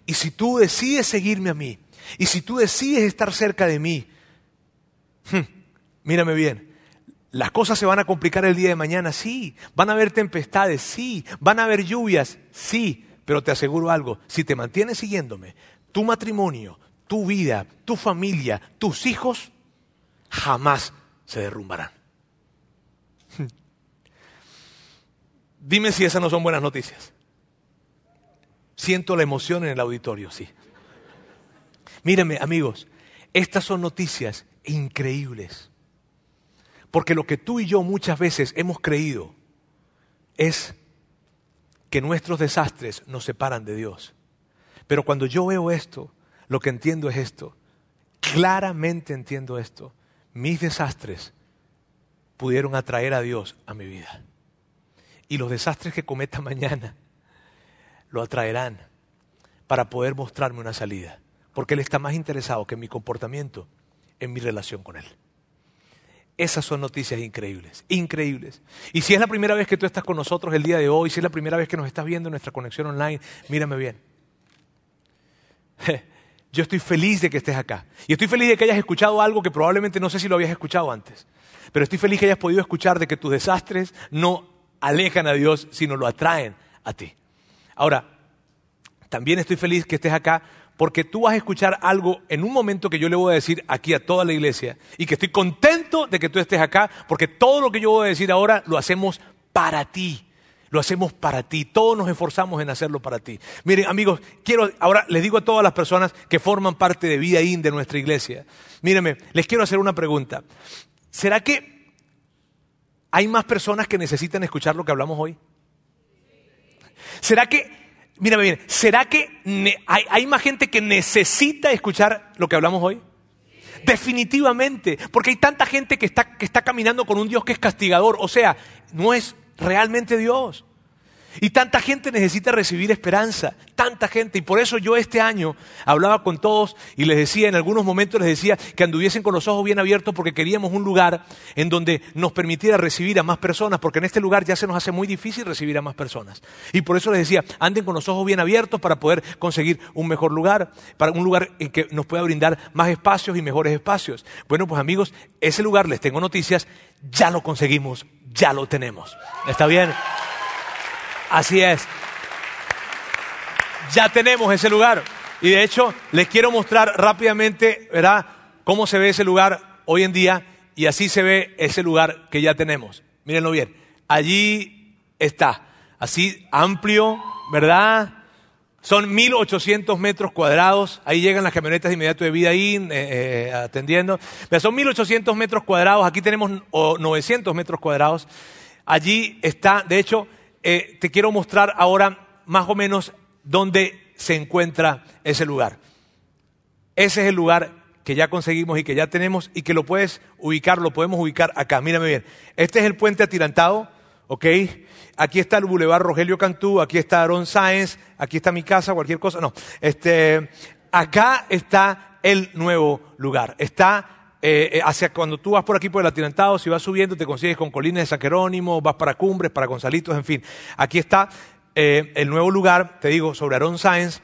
Y si tú decides seguirme a mí, y si tú decides estar cerca de mí, hmm, mírame bien, las cosas se van a complicar el día de mañana, sí. Van a haber tempestades, sí. Van a haber lluvias, sí. Pero te aseguro algo, si te mantienes siguiéndome, tu matrimonio, tu vida, tu familia, tus hijos, jamás se derrumbarán. [laughs] Dime si esas no son buenas noticias. Siento la emoción en el auditorio, sí. Mírenme, amigos, estas son noticias increíbles. Porque lo que tú y yo muchas veces hemos creído es que nuestros desastres nos separan de Dios. Pero cuando yo veo esto, lo que entiendo es esto. Claramente entiendo esto. Mis desastres pudieron atraer a Dios a mi vida. Y los desastres que cometa [laughs] mañana lo atraerán para poder mostrarme una salida. Porque Él está más interesado que en mi comportamiento, en mi relación con Él. Esas son noticias increíbles, increíbles. Y si es la primera vez que tú estás con nosotros el día de hoy, si es la primera vez que nos estás viendo en nuestra conexión online, mírame bien. [laughs] Yo estoy feliz de que estés acá. Y estoy feliz de que hayas escuchado algo que probablemente no sé si lo habías escuchado antes. Pero estoy feliz que hayas podido escuchar de que tus desastres no alejan a Dios, sino lo atraen a ti. Ahora, también estoy feliz que estés acá porque tú vas a escuchar algo en un momento que yo le voy a decir aquí a toda la iglesia y que estoy contento de que tú estés acá porque todo lo que yo voy a decir ahora lo hacemos para ti. Lo hacemos para ti, todos nos esforzamos en hacerlo para ti. Miren, amigos, quiero ahora les digo a todas las personas que forman parte de Vida In de nuestra iglesia. Mírenme, les quiero hacer una pregunta. ¿Será que hay más personas que necesitan escuchar lo que hablamos hoy? ¿Será que mírame bien, ¿será que hay, más gente que necesita escuchar lo que hablamos hoy? Definitivamente, porque hay tanta gente que está, que está caminando con un Dios que es castigador, o sea, no es realmente Dios. Y tanta gente necesita recibir esperanza, tanta gente. Y por eso yo este año hablaba con todos y les decía, en algunos momentos les decía que anduviesen con los ojos bien abiertos porque queríamos un lugar en donde nos permitiera recibir a más personas, porque en este lugar ya se nos hace muy difícil recibir a más personas. Y por eso les decía, anden con los ojos bien abiertos para poder conseguir un mejor lugar, para un lugar en que nos pueda brindar más espacios y mejores espacios. Bueno, pues amigos, ese lugar, les tengo noticias, ya lo conseguimos, ya lo tenemos. ¿Está bien? Así es. Ya tenemos ese lugar. Y de hecho, les quiero mostrar rápidamente, ¿verdad?, cómo se ve ese lugar hoy en día. Y así se ve ese lugar que ya tenemos. Mírenlo bien. Allí está. Así amplio, ¿verdad? Son 1800 metros cuadrados. Ahí llegan las camionetas de inmediato de vida ahí, eh, eh, atendiendo. Pero son 1800 metros cuadrados. Aquí tenemos 900 metros cuadrados. Allí está, de hecho, eh, te quiero mostrar ahora más o menos dónde se encuentra ese lugar. Ese es el lugar que ya conseguimos y que ya tenemos y que lo puedes ubicar, lo podemos ubicar acá. Mírame bien. Este es el puente atirantado, ¿ok? Aquí está el Boulevard Rogelio Cantú, aquí está Aaron Sáenz, aquí está mi casa, cualquier cosa. No, este, acá está el nuevo lugar. Está eh, eh, hacia cuando tú vas por aquí por el atirantado, si vas subiendo te consigues con colinas de San Jerónimo, vas para Cumbres, para Gonzalitos, en fin. Aquí está eh, el nuevo lugar, te digo, sobre Aaron Sáenz.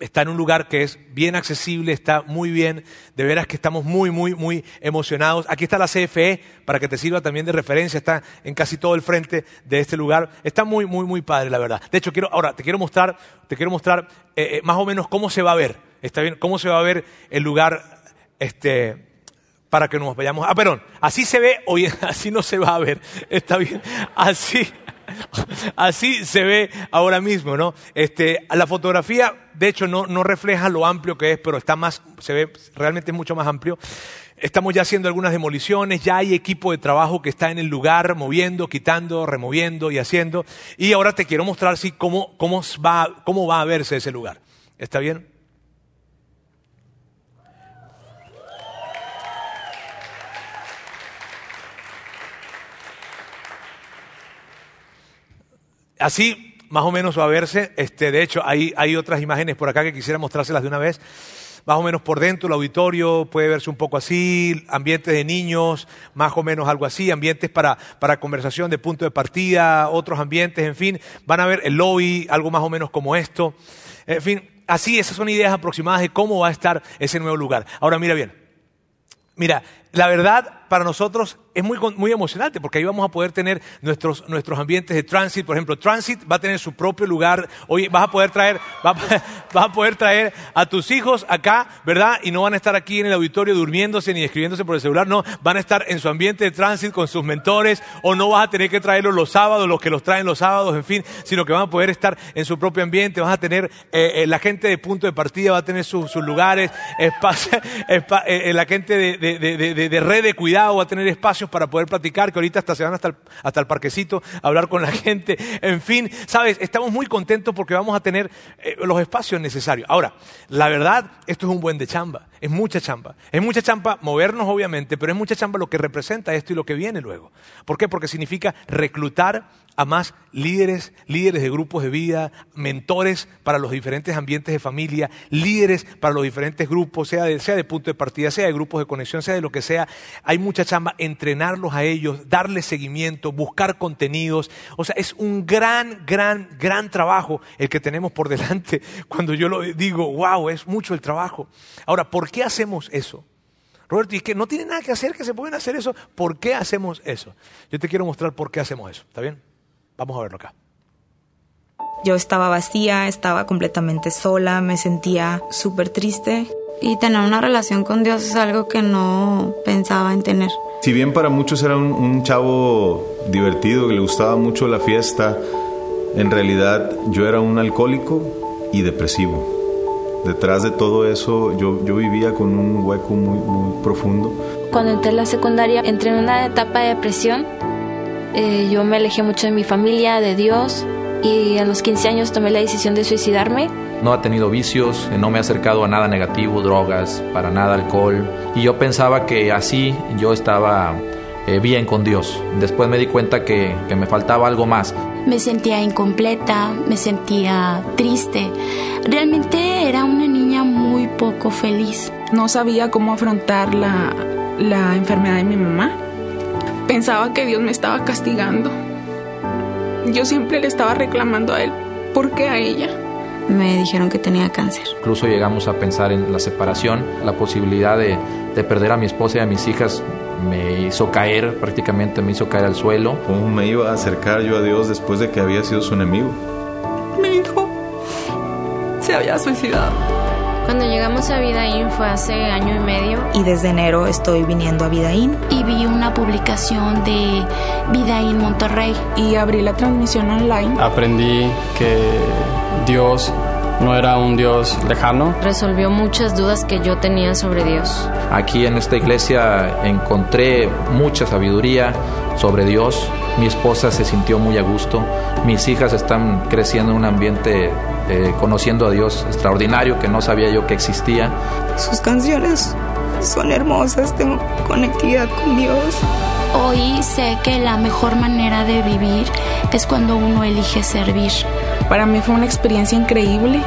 Está en un lugar que es bien accesible, está muy bien, de veras que estamos muy, muy, muy emocionados. Aquí está la CFE, para que te sirva también de referencia, está en casi todo el frente de este lugar. Está muy, muy, muy padre, la verdad. De hecho, quiero, ahora te quiero mostrar, te quiero mostrar más o menos cómo se va a ver, está bien, cómo se va a ver el lugar, este, para que nos vayamos. Ah, perdón, así se ve, hoy [laughs] así no se va a ver, está bien, así. [laughs] Así se ve ahora mismo, ¿no? Este, la fotografía, de hecho, no, no refleja lo amplio que es, pero está más, se ve realmente mucho más amplio. Estamos ya haciendo algunas demoliciones, ya hay equipo de trabajo que está en el lugar moviendo, quitando, removiendo y haciendo. Y ahora te quiero mostrar sí, cómo, cómo, va, cómo va a verse ese lugar. ¿Está bien? Así más o menos va a verse. Este, de hecho, hay, hay otras imágenes por acá que quisiera mostrárselas de una vez. Más o menos por dentro, el auditorio puede verse un poco así, ambientes de niños, más o menos algo así, ambientes para, para conversación de punto de partida, otros ambientes, en fin, van a ver el lobby, algo más o menos como esto. En fin, así, esas son ideas aproximadas de cómo va a estar ese nuevo lugar. Ahora mira bien, mira, la verdad para nosotros es muy, muy emocionante porque ahí vamos a poder tener nuestros, nuestros ambientes de transit. Por ejemplo, transit va a tener su propio lugar. Hoy vas a poder traer, [laughs] vas a poder traer a tus hijos acá, ¿verdad? Y no van a estar aquí en el auditorio durmiéndose ni escribiéndose por el celular. No, van a estar en su ambiente de transit con sus mentores o no vas a tener que traerlos los sábados, los que los traen los sábados, en fin, sino que van a poder estar en su propio ambiente. Vas a tener, eh, eh, la gente de punto de partida va a tener sus lugares, [laughs] espacio, eh, la gente de red de cuidado a tener espacios para poder platicar, que ahorita hasta se van hasta el, hasta el parquecito a hablar con la [laughs] gente. En fin, sabes, estamos muy contentos porque vamos a tener eh, los espacios necesarios. Ahora, la verdad, esto es un buen de chamba, es mucha chamba. Es mucha chamba movernos, obviamente, pero es mucha chamba lo que representa esto y lo que viene luego. ¿Por qué? Porque significa reclutar a más líderes, líderes de grupos de vida, mentores para los diferentes ambientes de familia, líderes para los diferentes grupos, sea de, sea de punto de partida, sea de grupos de conexión, sea de lo que sea. Hay mucha chamba, entrenarlos a ellos, darles seguimiento, buscar contenidos. O sea, es un gran, gran, gran trabajo el que tenemos por delante. [laughs] Cuando yo lo digo, wow, es mucho el trabajo. Ahora, ¿por qué hacemos eso? Roberto, y que no tiene nada que hacer que se pueden hacer eso. ¿Por qué hacemos eso? Yo te quiero mostrar por qué hacemos eso. ¿Está bien? Vamos a verlo acá.
Yo estaba vacía, estaba completamente sola, me sentía súper triste.
Y tener una relación con Dios es algo que no pensaba en tener.
Si bien para muchos era un, chavo divertido, que le gustaba mucho la fiesta, en realidad yo era un alcohólico y depresivo. Detrás de todo eso yo, yo vivía con un hueco muy, muy profundo.
Cuando entré a la secundaria entré en una etapa de depresión eh, yo me alejé mucho de mi familia, de Dios, y a los 15 años tomé la decisión de suicidarme.
No ha tenido vicios, no me ha acercado a nada negativo, drogas, para nada alcohol. Y yo pensaba que así yo estaba eh, bien con Dios. Después me di cuenta que, que me faltaba algo más.
Me sentía incompleta, me sentía triste. Realmente era una niña muy poco feliz.
No sabía cómo afrontar la, la enfermedad de mi mamá Pensaba que Dios me estaba castigando. Yo siempre le estaba reclamando a Él. ¿Por qué a ella?
Me dijeron que tenía cáncer.
Incluso llegamos a pensar en la separación, la posibilidad de, de perder a mi esposa y a mis hijas me hizo caer, prácticamente me hizo caer al suelo.
¿Cómo me iba a acercar yo a Dios después de que había sido su enemigo?
Mi hijo se había suicidado.
Cuando llegamos a Vidaín fue hace año y medio.
Y desde enero estoy viniendo a Vidaín.
Y vi una publicación de Vidaín Monterrey.
Y abrí la transmisión online.
Aprendí que Dios no era un Dios lejano.
Resolvió muchas dudas que yo tenía sobre Dios.
Aquí en esta iglesia encontré mucha sabiduría sobre Dios. Mi esposa se sintió muy a gusto. Mis hijas están creciendo en un ambiente eh, conociendo a Dios extraordinario que no sabía yo que existía.
Sus canciones son hermosas, tengo conectividad con Dios.
Hoy sé que la mejor manera de vivir es cuando uno elige servir.
Para mí fue una experiencia increíble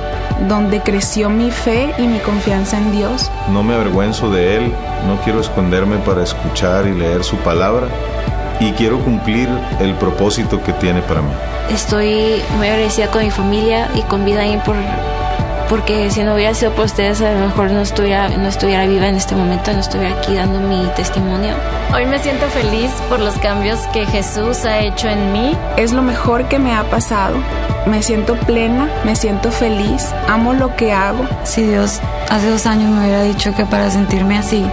donde creció mi fe y mi confianza en Dios.
No me avergüenzo de Él, no quiero esconderme para escuchar y leer su palabra y quiero cumplir el propósito que tiene para mí.
Estoy muy agradecida con mi familia y con Vidaín por porque si no hubiera sido por ustedes a lo mejor no estuviera, no estuviera viva en este momento, no estuviera aquí dando mi testimonio.
Hoy me siento feliz por los cambios que Jesús ha hecho en mí.
Es lo mejor que me ha pasado. Me siento plena, me siento feliz, amo lo que hago.
Si Dios hace dos años me hubiera dicho que para sentirme así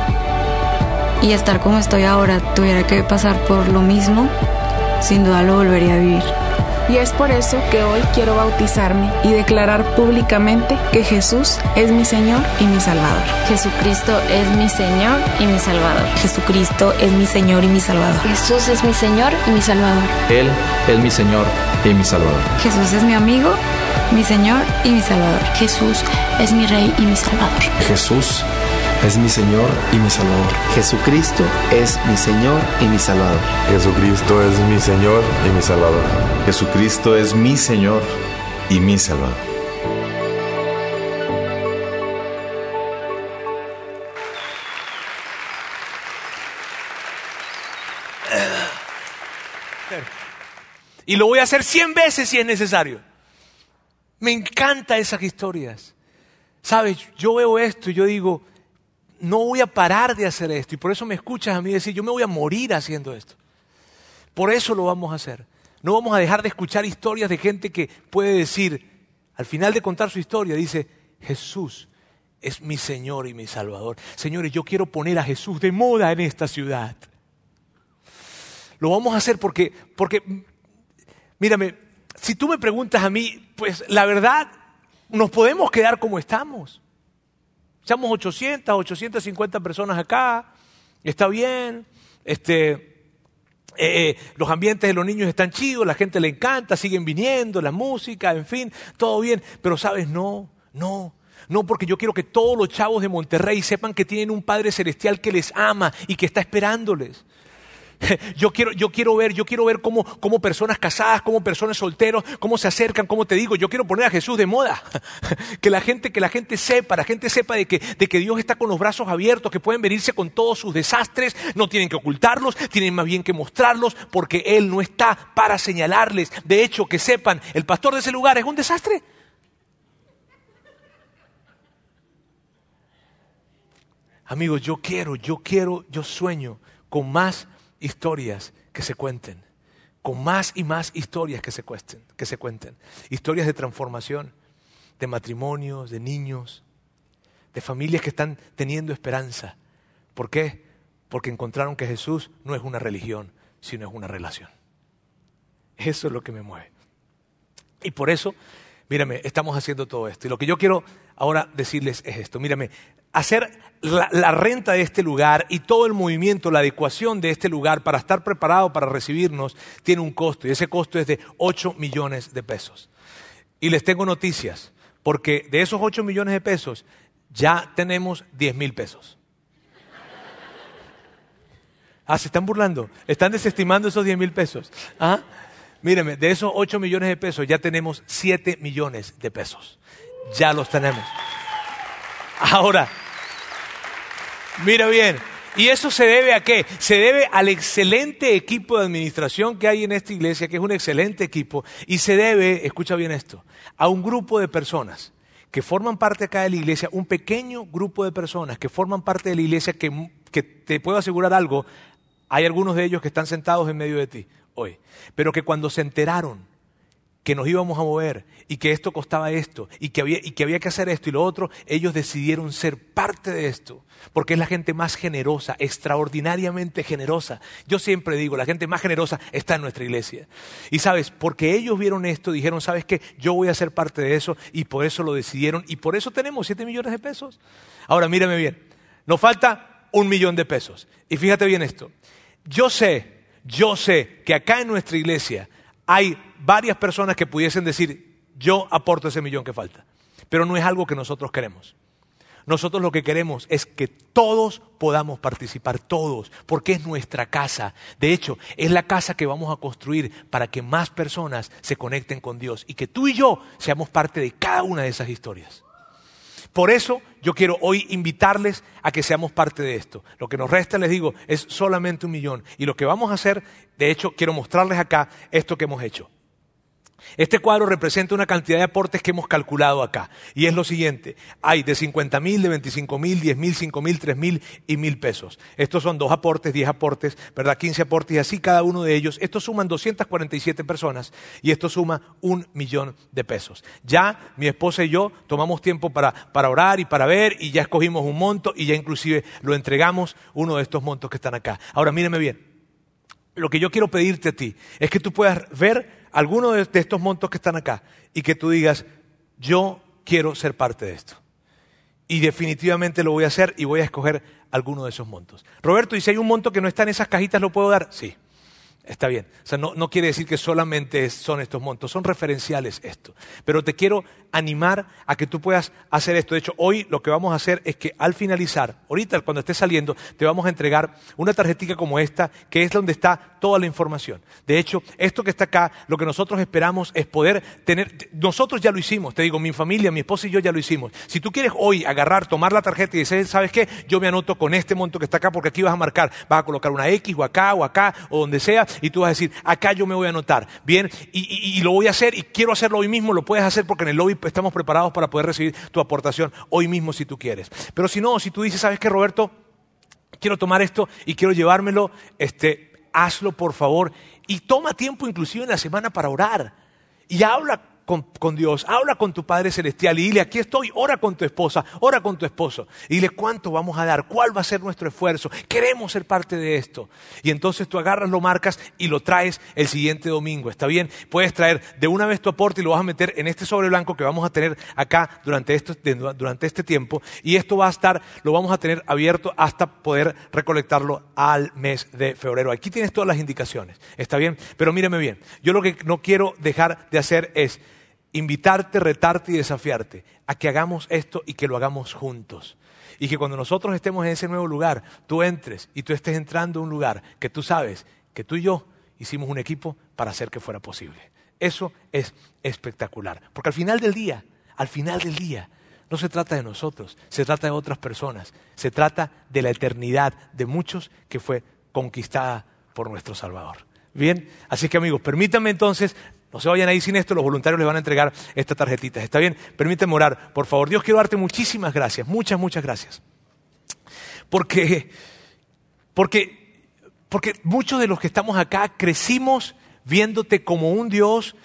y estar como estoy ahora tuviera que pasar por lo mismo, sin duda lo volvería a vivir.
Y es por eso que hoy quiero bautizarme y declarar públicamente que Jesús es mi Señor y mi Salvador.
Jesucristo es mi Señor y mi Salvador.
Jesucristo es mi Señor y mi Salvador.
Jesús es mi Señor y mi Salvador.
Él es mi Señor y mi Salvador.
Jesús es mi amigo, mi Señor y mi Salvador.
Jesús es mi Rey y mi Salvador.
Jesús es mi Señor y mi Salvador.
Jesucristo es mi Señor y mi Salvador.
Jesucristo es mi Señor y mi Salvador.
Jesucristo es mi Señor y mi Salvador.
Y lo voy a hacer cien veces si es necesario. Me encantan esas historias. Sabes, yo veo esto y yo digo, no voy a parar de hacer esto. Y por eso me escuchas a mí decir, yo me voy a morir haciendo esto. Por eso lo vamos a hacer. No vamos a dejar de escuchar historias de gente que puede decir, al final de contar su historia, dice, Jesús es mi Señor y mi Salvador. Señores, yo quiero poner a Jesús de moda en esta ciudad. Lo vamos a hacer porque, porque, mírame, si tú me preguntas a mí, pues la verdad, nos podemos quedar como estamos. Echamos 800, 850 personas acá, está bien, este, eh, eh, los ambientes de los niños están chidos, la gente le encanta, siguen viniendo, la música, en fin, todo bien, pero sabes, no, no, no, porque yo quiero que todos los chavos de Monterrey sepan que tienen un Padre Celestial que les ama y que está esperándoles. [laughs] Yo quiero, yo quiero ver, yo quiero ver cómo, cómo personas casadas, cómo personas solteros, cómo se acercan, cómo te digo, yo quiero poner a Jesús de moda. [laughs] Que la gente, que la gente sepa, la gente sepa de que, de que Dios está con los brazos abiertos, que pueden venirse con todos sus desastres, no tienen que ocultarlos, tienen más bien que mostrarlos, porque Él no está para señalarles. De hecho, que sepan, el pastor de ese lugar es un desastre. Amigos, yo quiero, yo quiero, yo sueño con más historias que se cuenten, con más y más historias que se, cuenten, que se cuenten. Historias de transformación, de matrimonios, de niños, de familias que están teniendo esperanza. ¿Por qué? Porque encontraron que Jesús no es una religión, sino es una relación. Eso es lo que me mueve. Y por eso, mírame, estamos haciendo todo esto. Y lo que yo quiero ahora decirles es esto. Mírame, hacer la, renta de este lugar y todo el movimiento, la adecuación de este lugar para estar preparado para recibirnos tiene un costo y ese costo es de 8 millones de pesos. Y les tengo noticias, porque de esos 8 millones de pesos ya tenemos 10 mil pesos. Ah, se están burlando, están desestimando esos 10 mil pesos. ¿Ah? Míreme, de esos 8 millones de pesos ya tenemos 7 millones de pesos. Ya los tenemos. Ahora, mira bien, ¿y eso se debe a qué? Se debe al excelente equipo de administración que hay en esta iglesia, que es un excelente equipo, y se debe, escucha bien esto, a un grupo de personas que forman parte acá de la iglesia, un pequeño grupo de personas que forman parte de la iglesia que, que te puedo asegurar algo, hay algunos de ellos que están sentados en medio de ti hoy, pero que cuando se enteraron que nos íbamos a mover y que esto costaba esto y que, había, y que había que hacer esto y lo otro, ellos decidieron ser parte de esto, porque es la gente más generosa, extraordinariamente generosa. Yo siempre digo, la gente más generosa está en nuestra iglesia. Y sabes, porque ellos vieron esto, dijeron, sabes qué, yo voy a ser parte de eso y por eso lo decidieron y por eso tenemos 7 millones de pesos. Ahora, mírame bien, nos falta un millón de pesos. Y fíjate bien esto, yo sé, yo sé que acá en nuestra iglesia hay varias personas que pudiesen decir, yo aporto ese millón que falta. Pero no es algo que nosotros queremos. Nosotros lo que queremos es que todos podamos participar, todos, porque es nuestra casa. De hecho, es la casa que vamos a construir para que más personas se conecten con Dios y que tú y yo seamos parte de cada una de esas historias. Por eso yo quiero hoy invitarles a que seamos parte de esto. Lo que nos resta, les digo, es solamente un millón. Y lo que vamos a hacer, de hecho, quiero mostrarles acá esto que hemos hecho. Este cuadro representa una cantidad de aportes que hemos calculado acá. Y es lo siguiente. Hay de 50 mil, de 25 mil, 10 mil, 5 mil, 3 mil y mil pesos. Estos son dos aportes, 10 aportes, ¿verdad? 15 aportes y así cada uno de ellos. Estos suman 247 personas y esto suma un millón de pesos. Ya mi esposa y yo tomamos tiempo para, para orar y para ver y ya escogimos un monto y ya inclusive lo entregamos uno de estos montos que están acá. Ahora míreme bien. Lo que yo quiero pedirte a ti es que tú puedas ver alguno de, estos montos que están acá y que tú digas, yo quiero ser parte de esto. Y definitivamente lo voy a hacer y voy a escoger alguno de esos montos. Roberto, ¿y si hay un monto que no está en esas cajitas, lo puedo dar? Sí. Está bien. O sea, no, no, quiere decir que solamente son estos montos, son referenciales esto. Pero te quiero animar a que tú puedas hacer esto. De hecho, hoy lo que vamos a hacer es que al finalizar, ahorita cuando estés saliendo, te vamos a entregar una tarjetita como esta, que es donde está toda la información. De hecho, esto que está acá, lo que nosotros esperamos es poder tener, nosotros ya lo hicimos, te digo, mi familia, mi esposa y yo ya lo hicimos. Si tú quieres hoy agarrar, tomar la tarjeta y decir, ¿sabes qué? Yo me anoto con este monto que está acá porque aquí vas a marcar, vas a colocar una X o acá o acá o donde sea y tú vas a decir, acá yo me voy a anotar. Bien, y, lo voy a hacer y quiero hacerlo hoy mismo, lo puedes hacer porque en el lobby estamos preparados para poder recibir tu aportación hoy mismo si tú quieres. Pero si no, si tú dices, ¿sabes qué, Roberto? Quiero tomar esto y quiero llevármelo, este, hazlo por favor. Y toma tiempo inclusive en la semana para orar. Y habla con, Dios, habla con tu Padre Celestial y dile, aquí estoy, ora con tu esposa, ora con tu esposo. Y dile cuánto vamos a dar, cuál va a ser nuestro esfuerzo. Queremos ser parte de esto. Y entonces tú agarras, lo marcas y lo traes el siguiente domingo. ¿Está bien? Puedes traer de una vez tu aporte y lo vas a meter en este sobre blanco que vamos a tener acá durante, durante este tiempo. Y esto va a estar, lo vamos a tener abierto hasta poder recolectarlo al mes de febrero. Aquí tienes todas las indicaciones. ¿Está bien? Pero míreme bien. Yo lo que no quiero dejar de hacer es invitarte, retarte y desafiarte a que hagamos esto y que lo hagamos juntos. Y que cuando nosotros estemos en ese nuevo lugar, tú entres y tú estés entrando a un lugar que tú sabes que tú y yo hicimos un equipo para hacer que fuera posible. Eso es espectacular. Porque al final del día, al final del día, no se trata de nosotros, se trata de otras personas, se trata de la eternidad de muchos que fue conquistada por nuestro Salvador. Bien, así que amigos, permítanme entonces no se vayan ahí sin esto, los voluntarios les van a entregar estas tarjetitas. ¿Está bien? Permíteme orar. Por favor, Dios, quiero darte muchísimas gracias, muchas, muchas gracias. Porque, porque, porque muchos de los que estamos acá crecimos viéndote como un Dios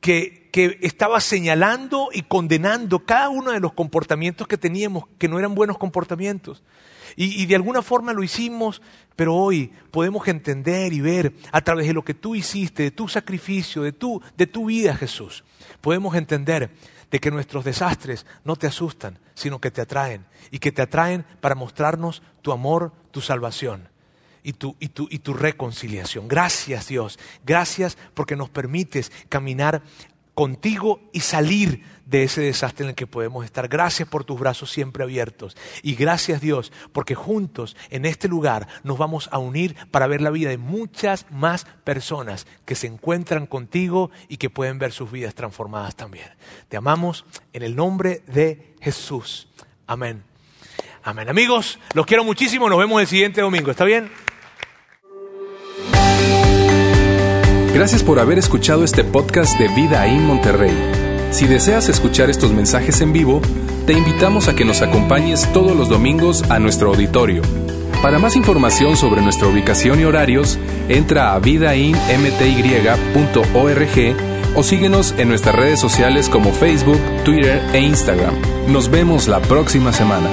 que, que estaba señalando y condenando cada uno de los comportamientos que teníamos, que no eran buenos comportamientos. Y, de alguna forma lo hicimos, pero hoy podemos entender y ver a través de lo que tú hiciste, de tu sacrificio, de tu, de tu vida, Jesús. Podemos entender de que nuestros desastres no te asustan, sino que te atraen. Y que te atraen para mostrarnos tu amor, tu salvación y tu, y tu, y tu reconciliación. Gracias Dios. Gracias porque nos permites caminar contigo y salir de ese desastre en el que podemos estar. Gracias por tus brazos siempre abiertos. Y gracias Dios, porque juntos en este lugar nos vamos a unir para ver la vida de muchas más personas que se encuentran contigo y que pueden ver sus vidas transformadas también. Te amamos en el nombre de Jesús. Amén. Amén. Amigos, los quiero muchísimo. Nos vemos el siguiente domingo. ¿Está bien?
Gracias por haber escuchado este podcast de Vida en Monterrey. Si deseas escuchar estos mensajes en vivo, te invitamos a que nos acompañes todos los domingos a nuestro auditorio. Para más información sobre nuestra ubicación y horarios, entra a vidainmty.org o síguenos en nuestras redes sociales como Facebook, Twitter e Instagram. Nos vemos la próxima semana.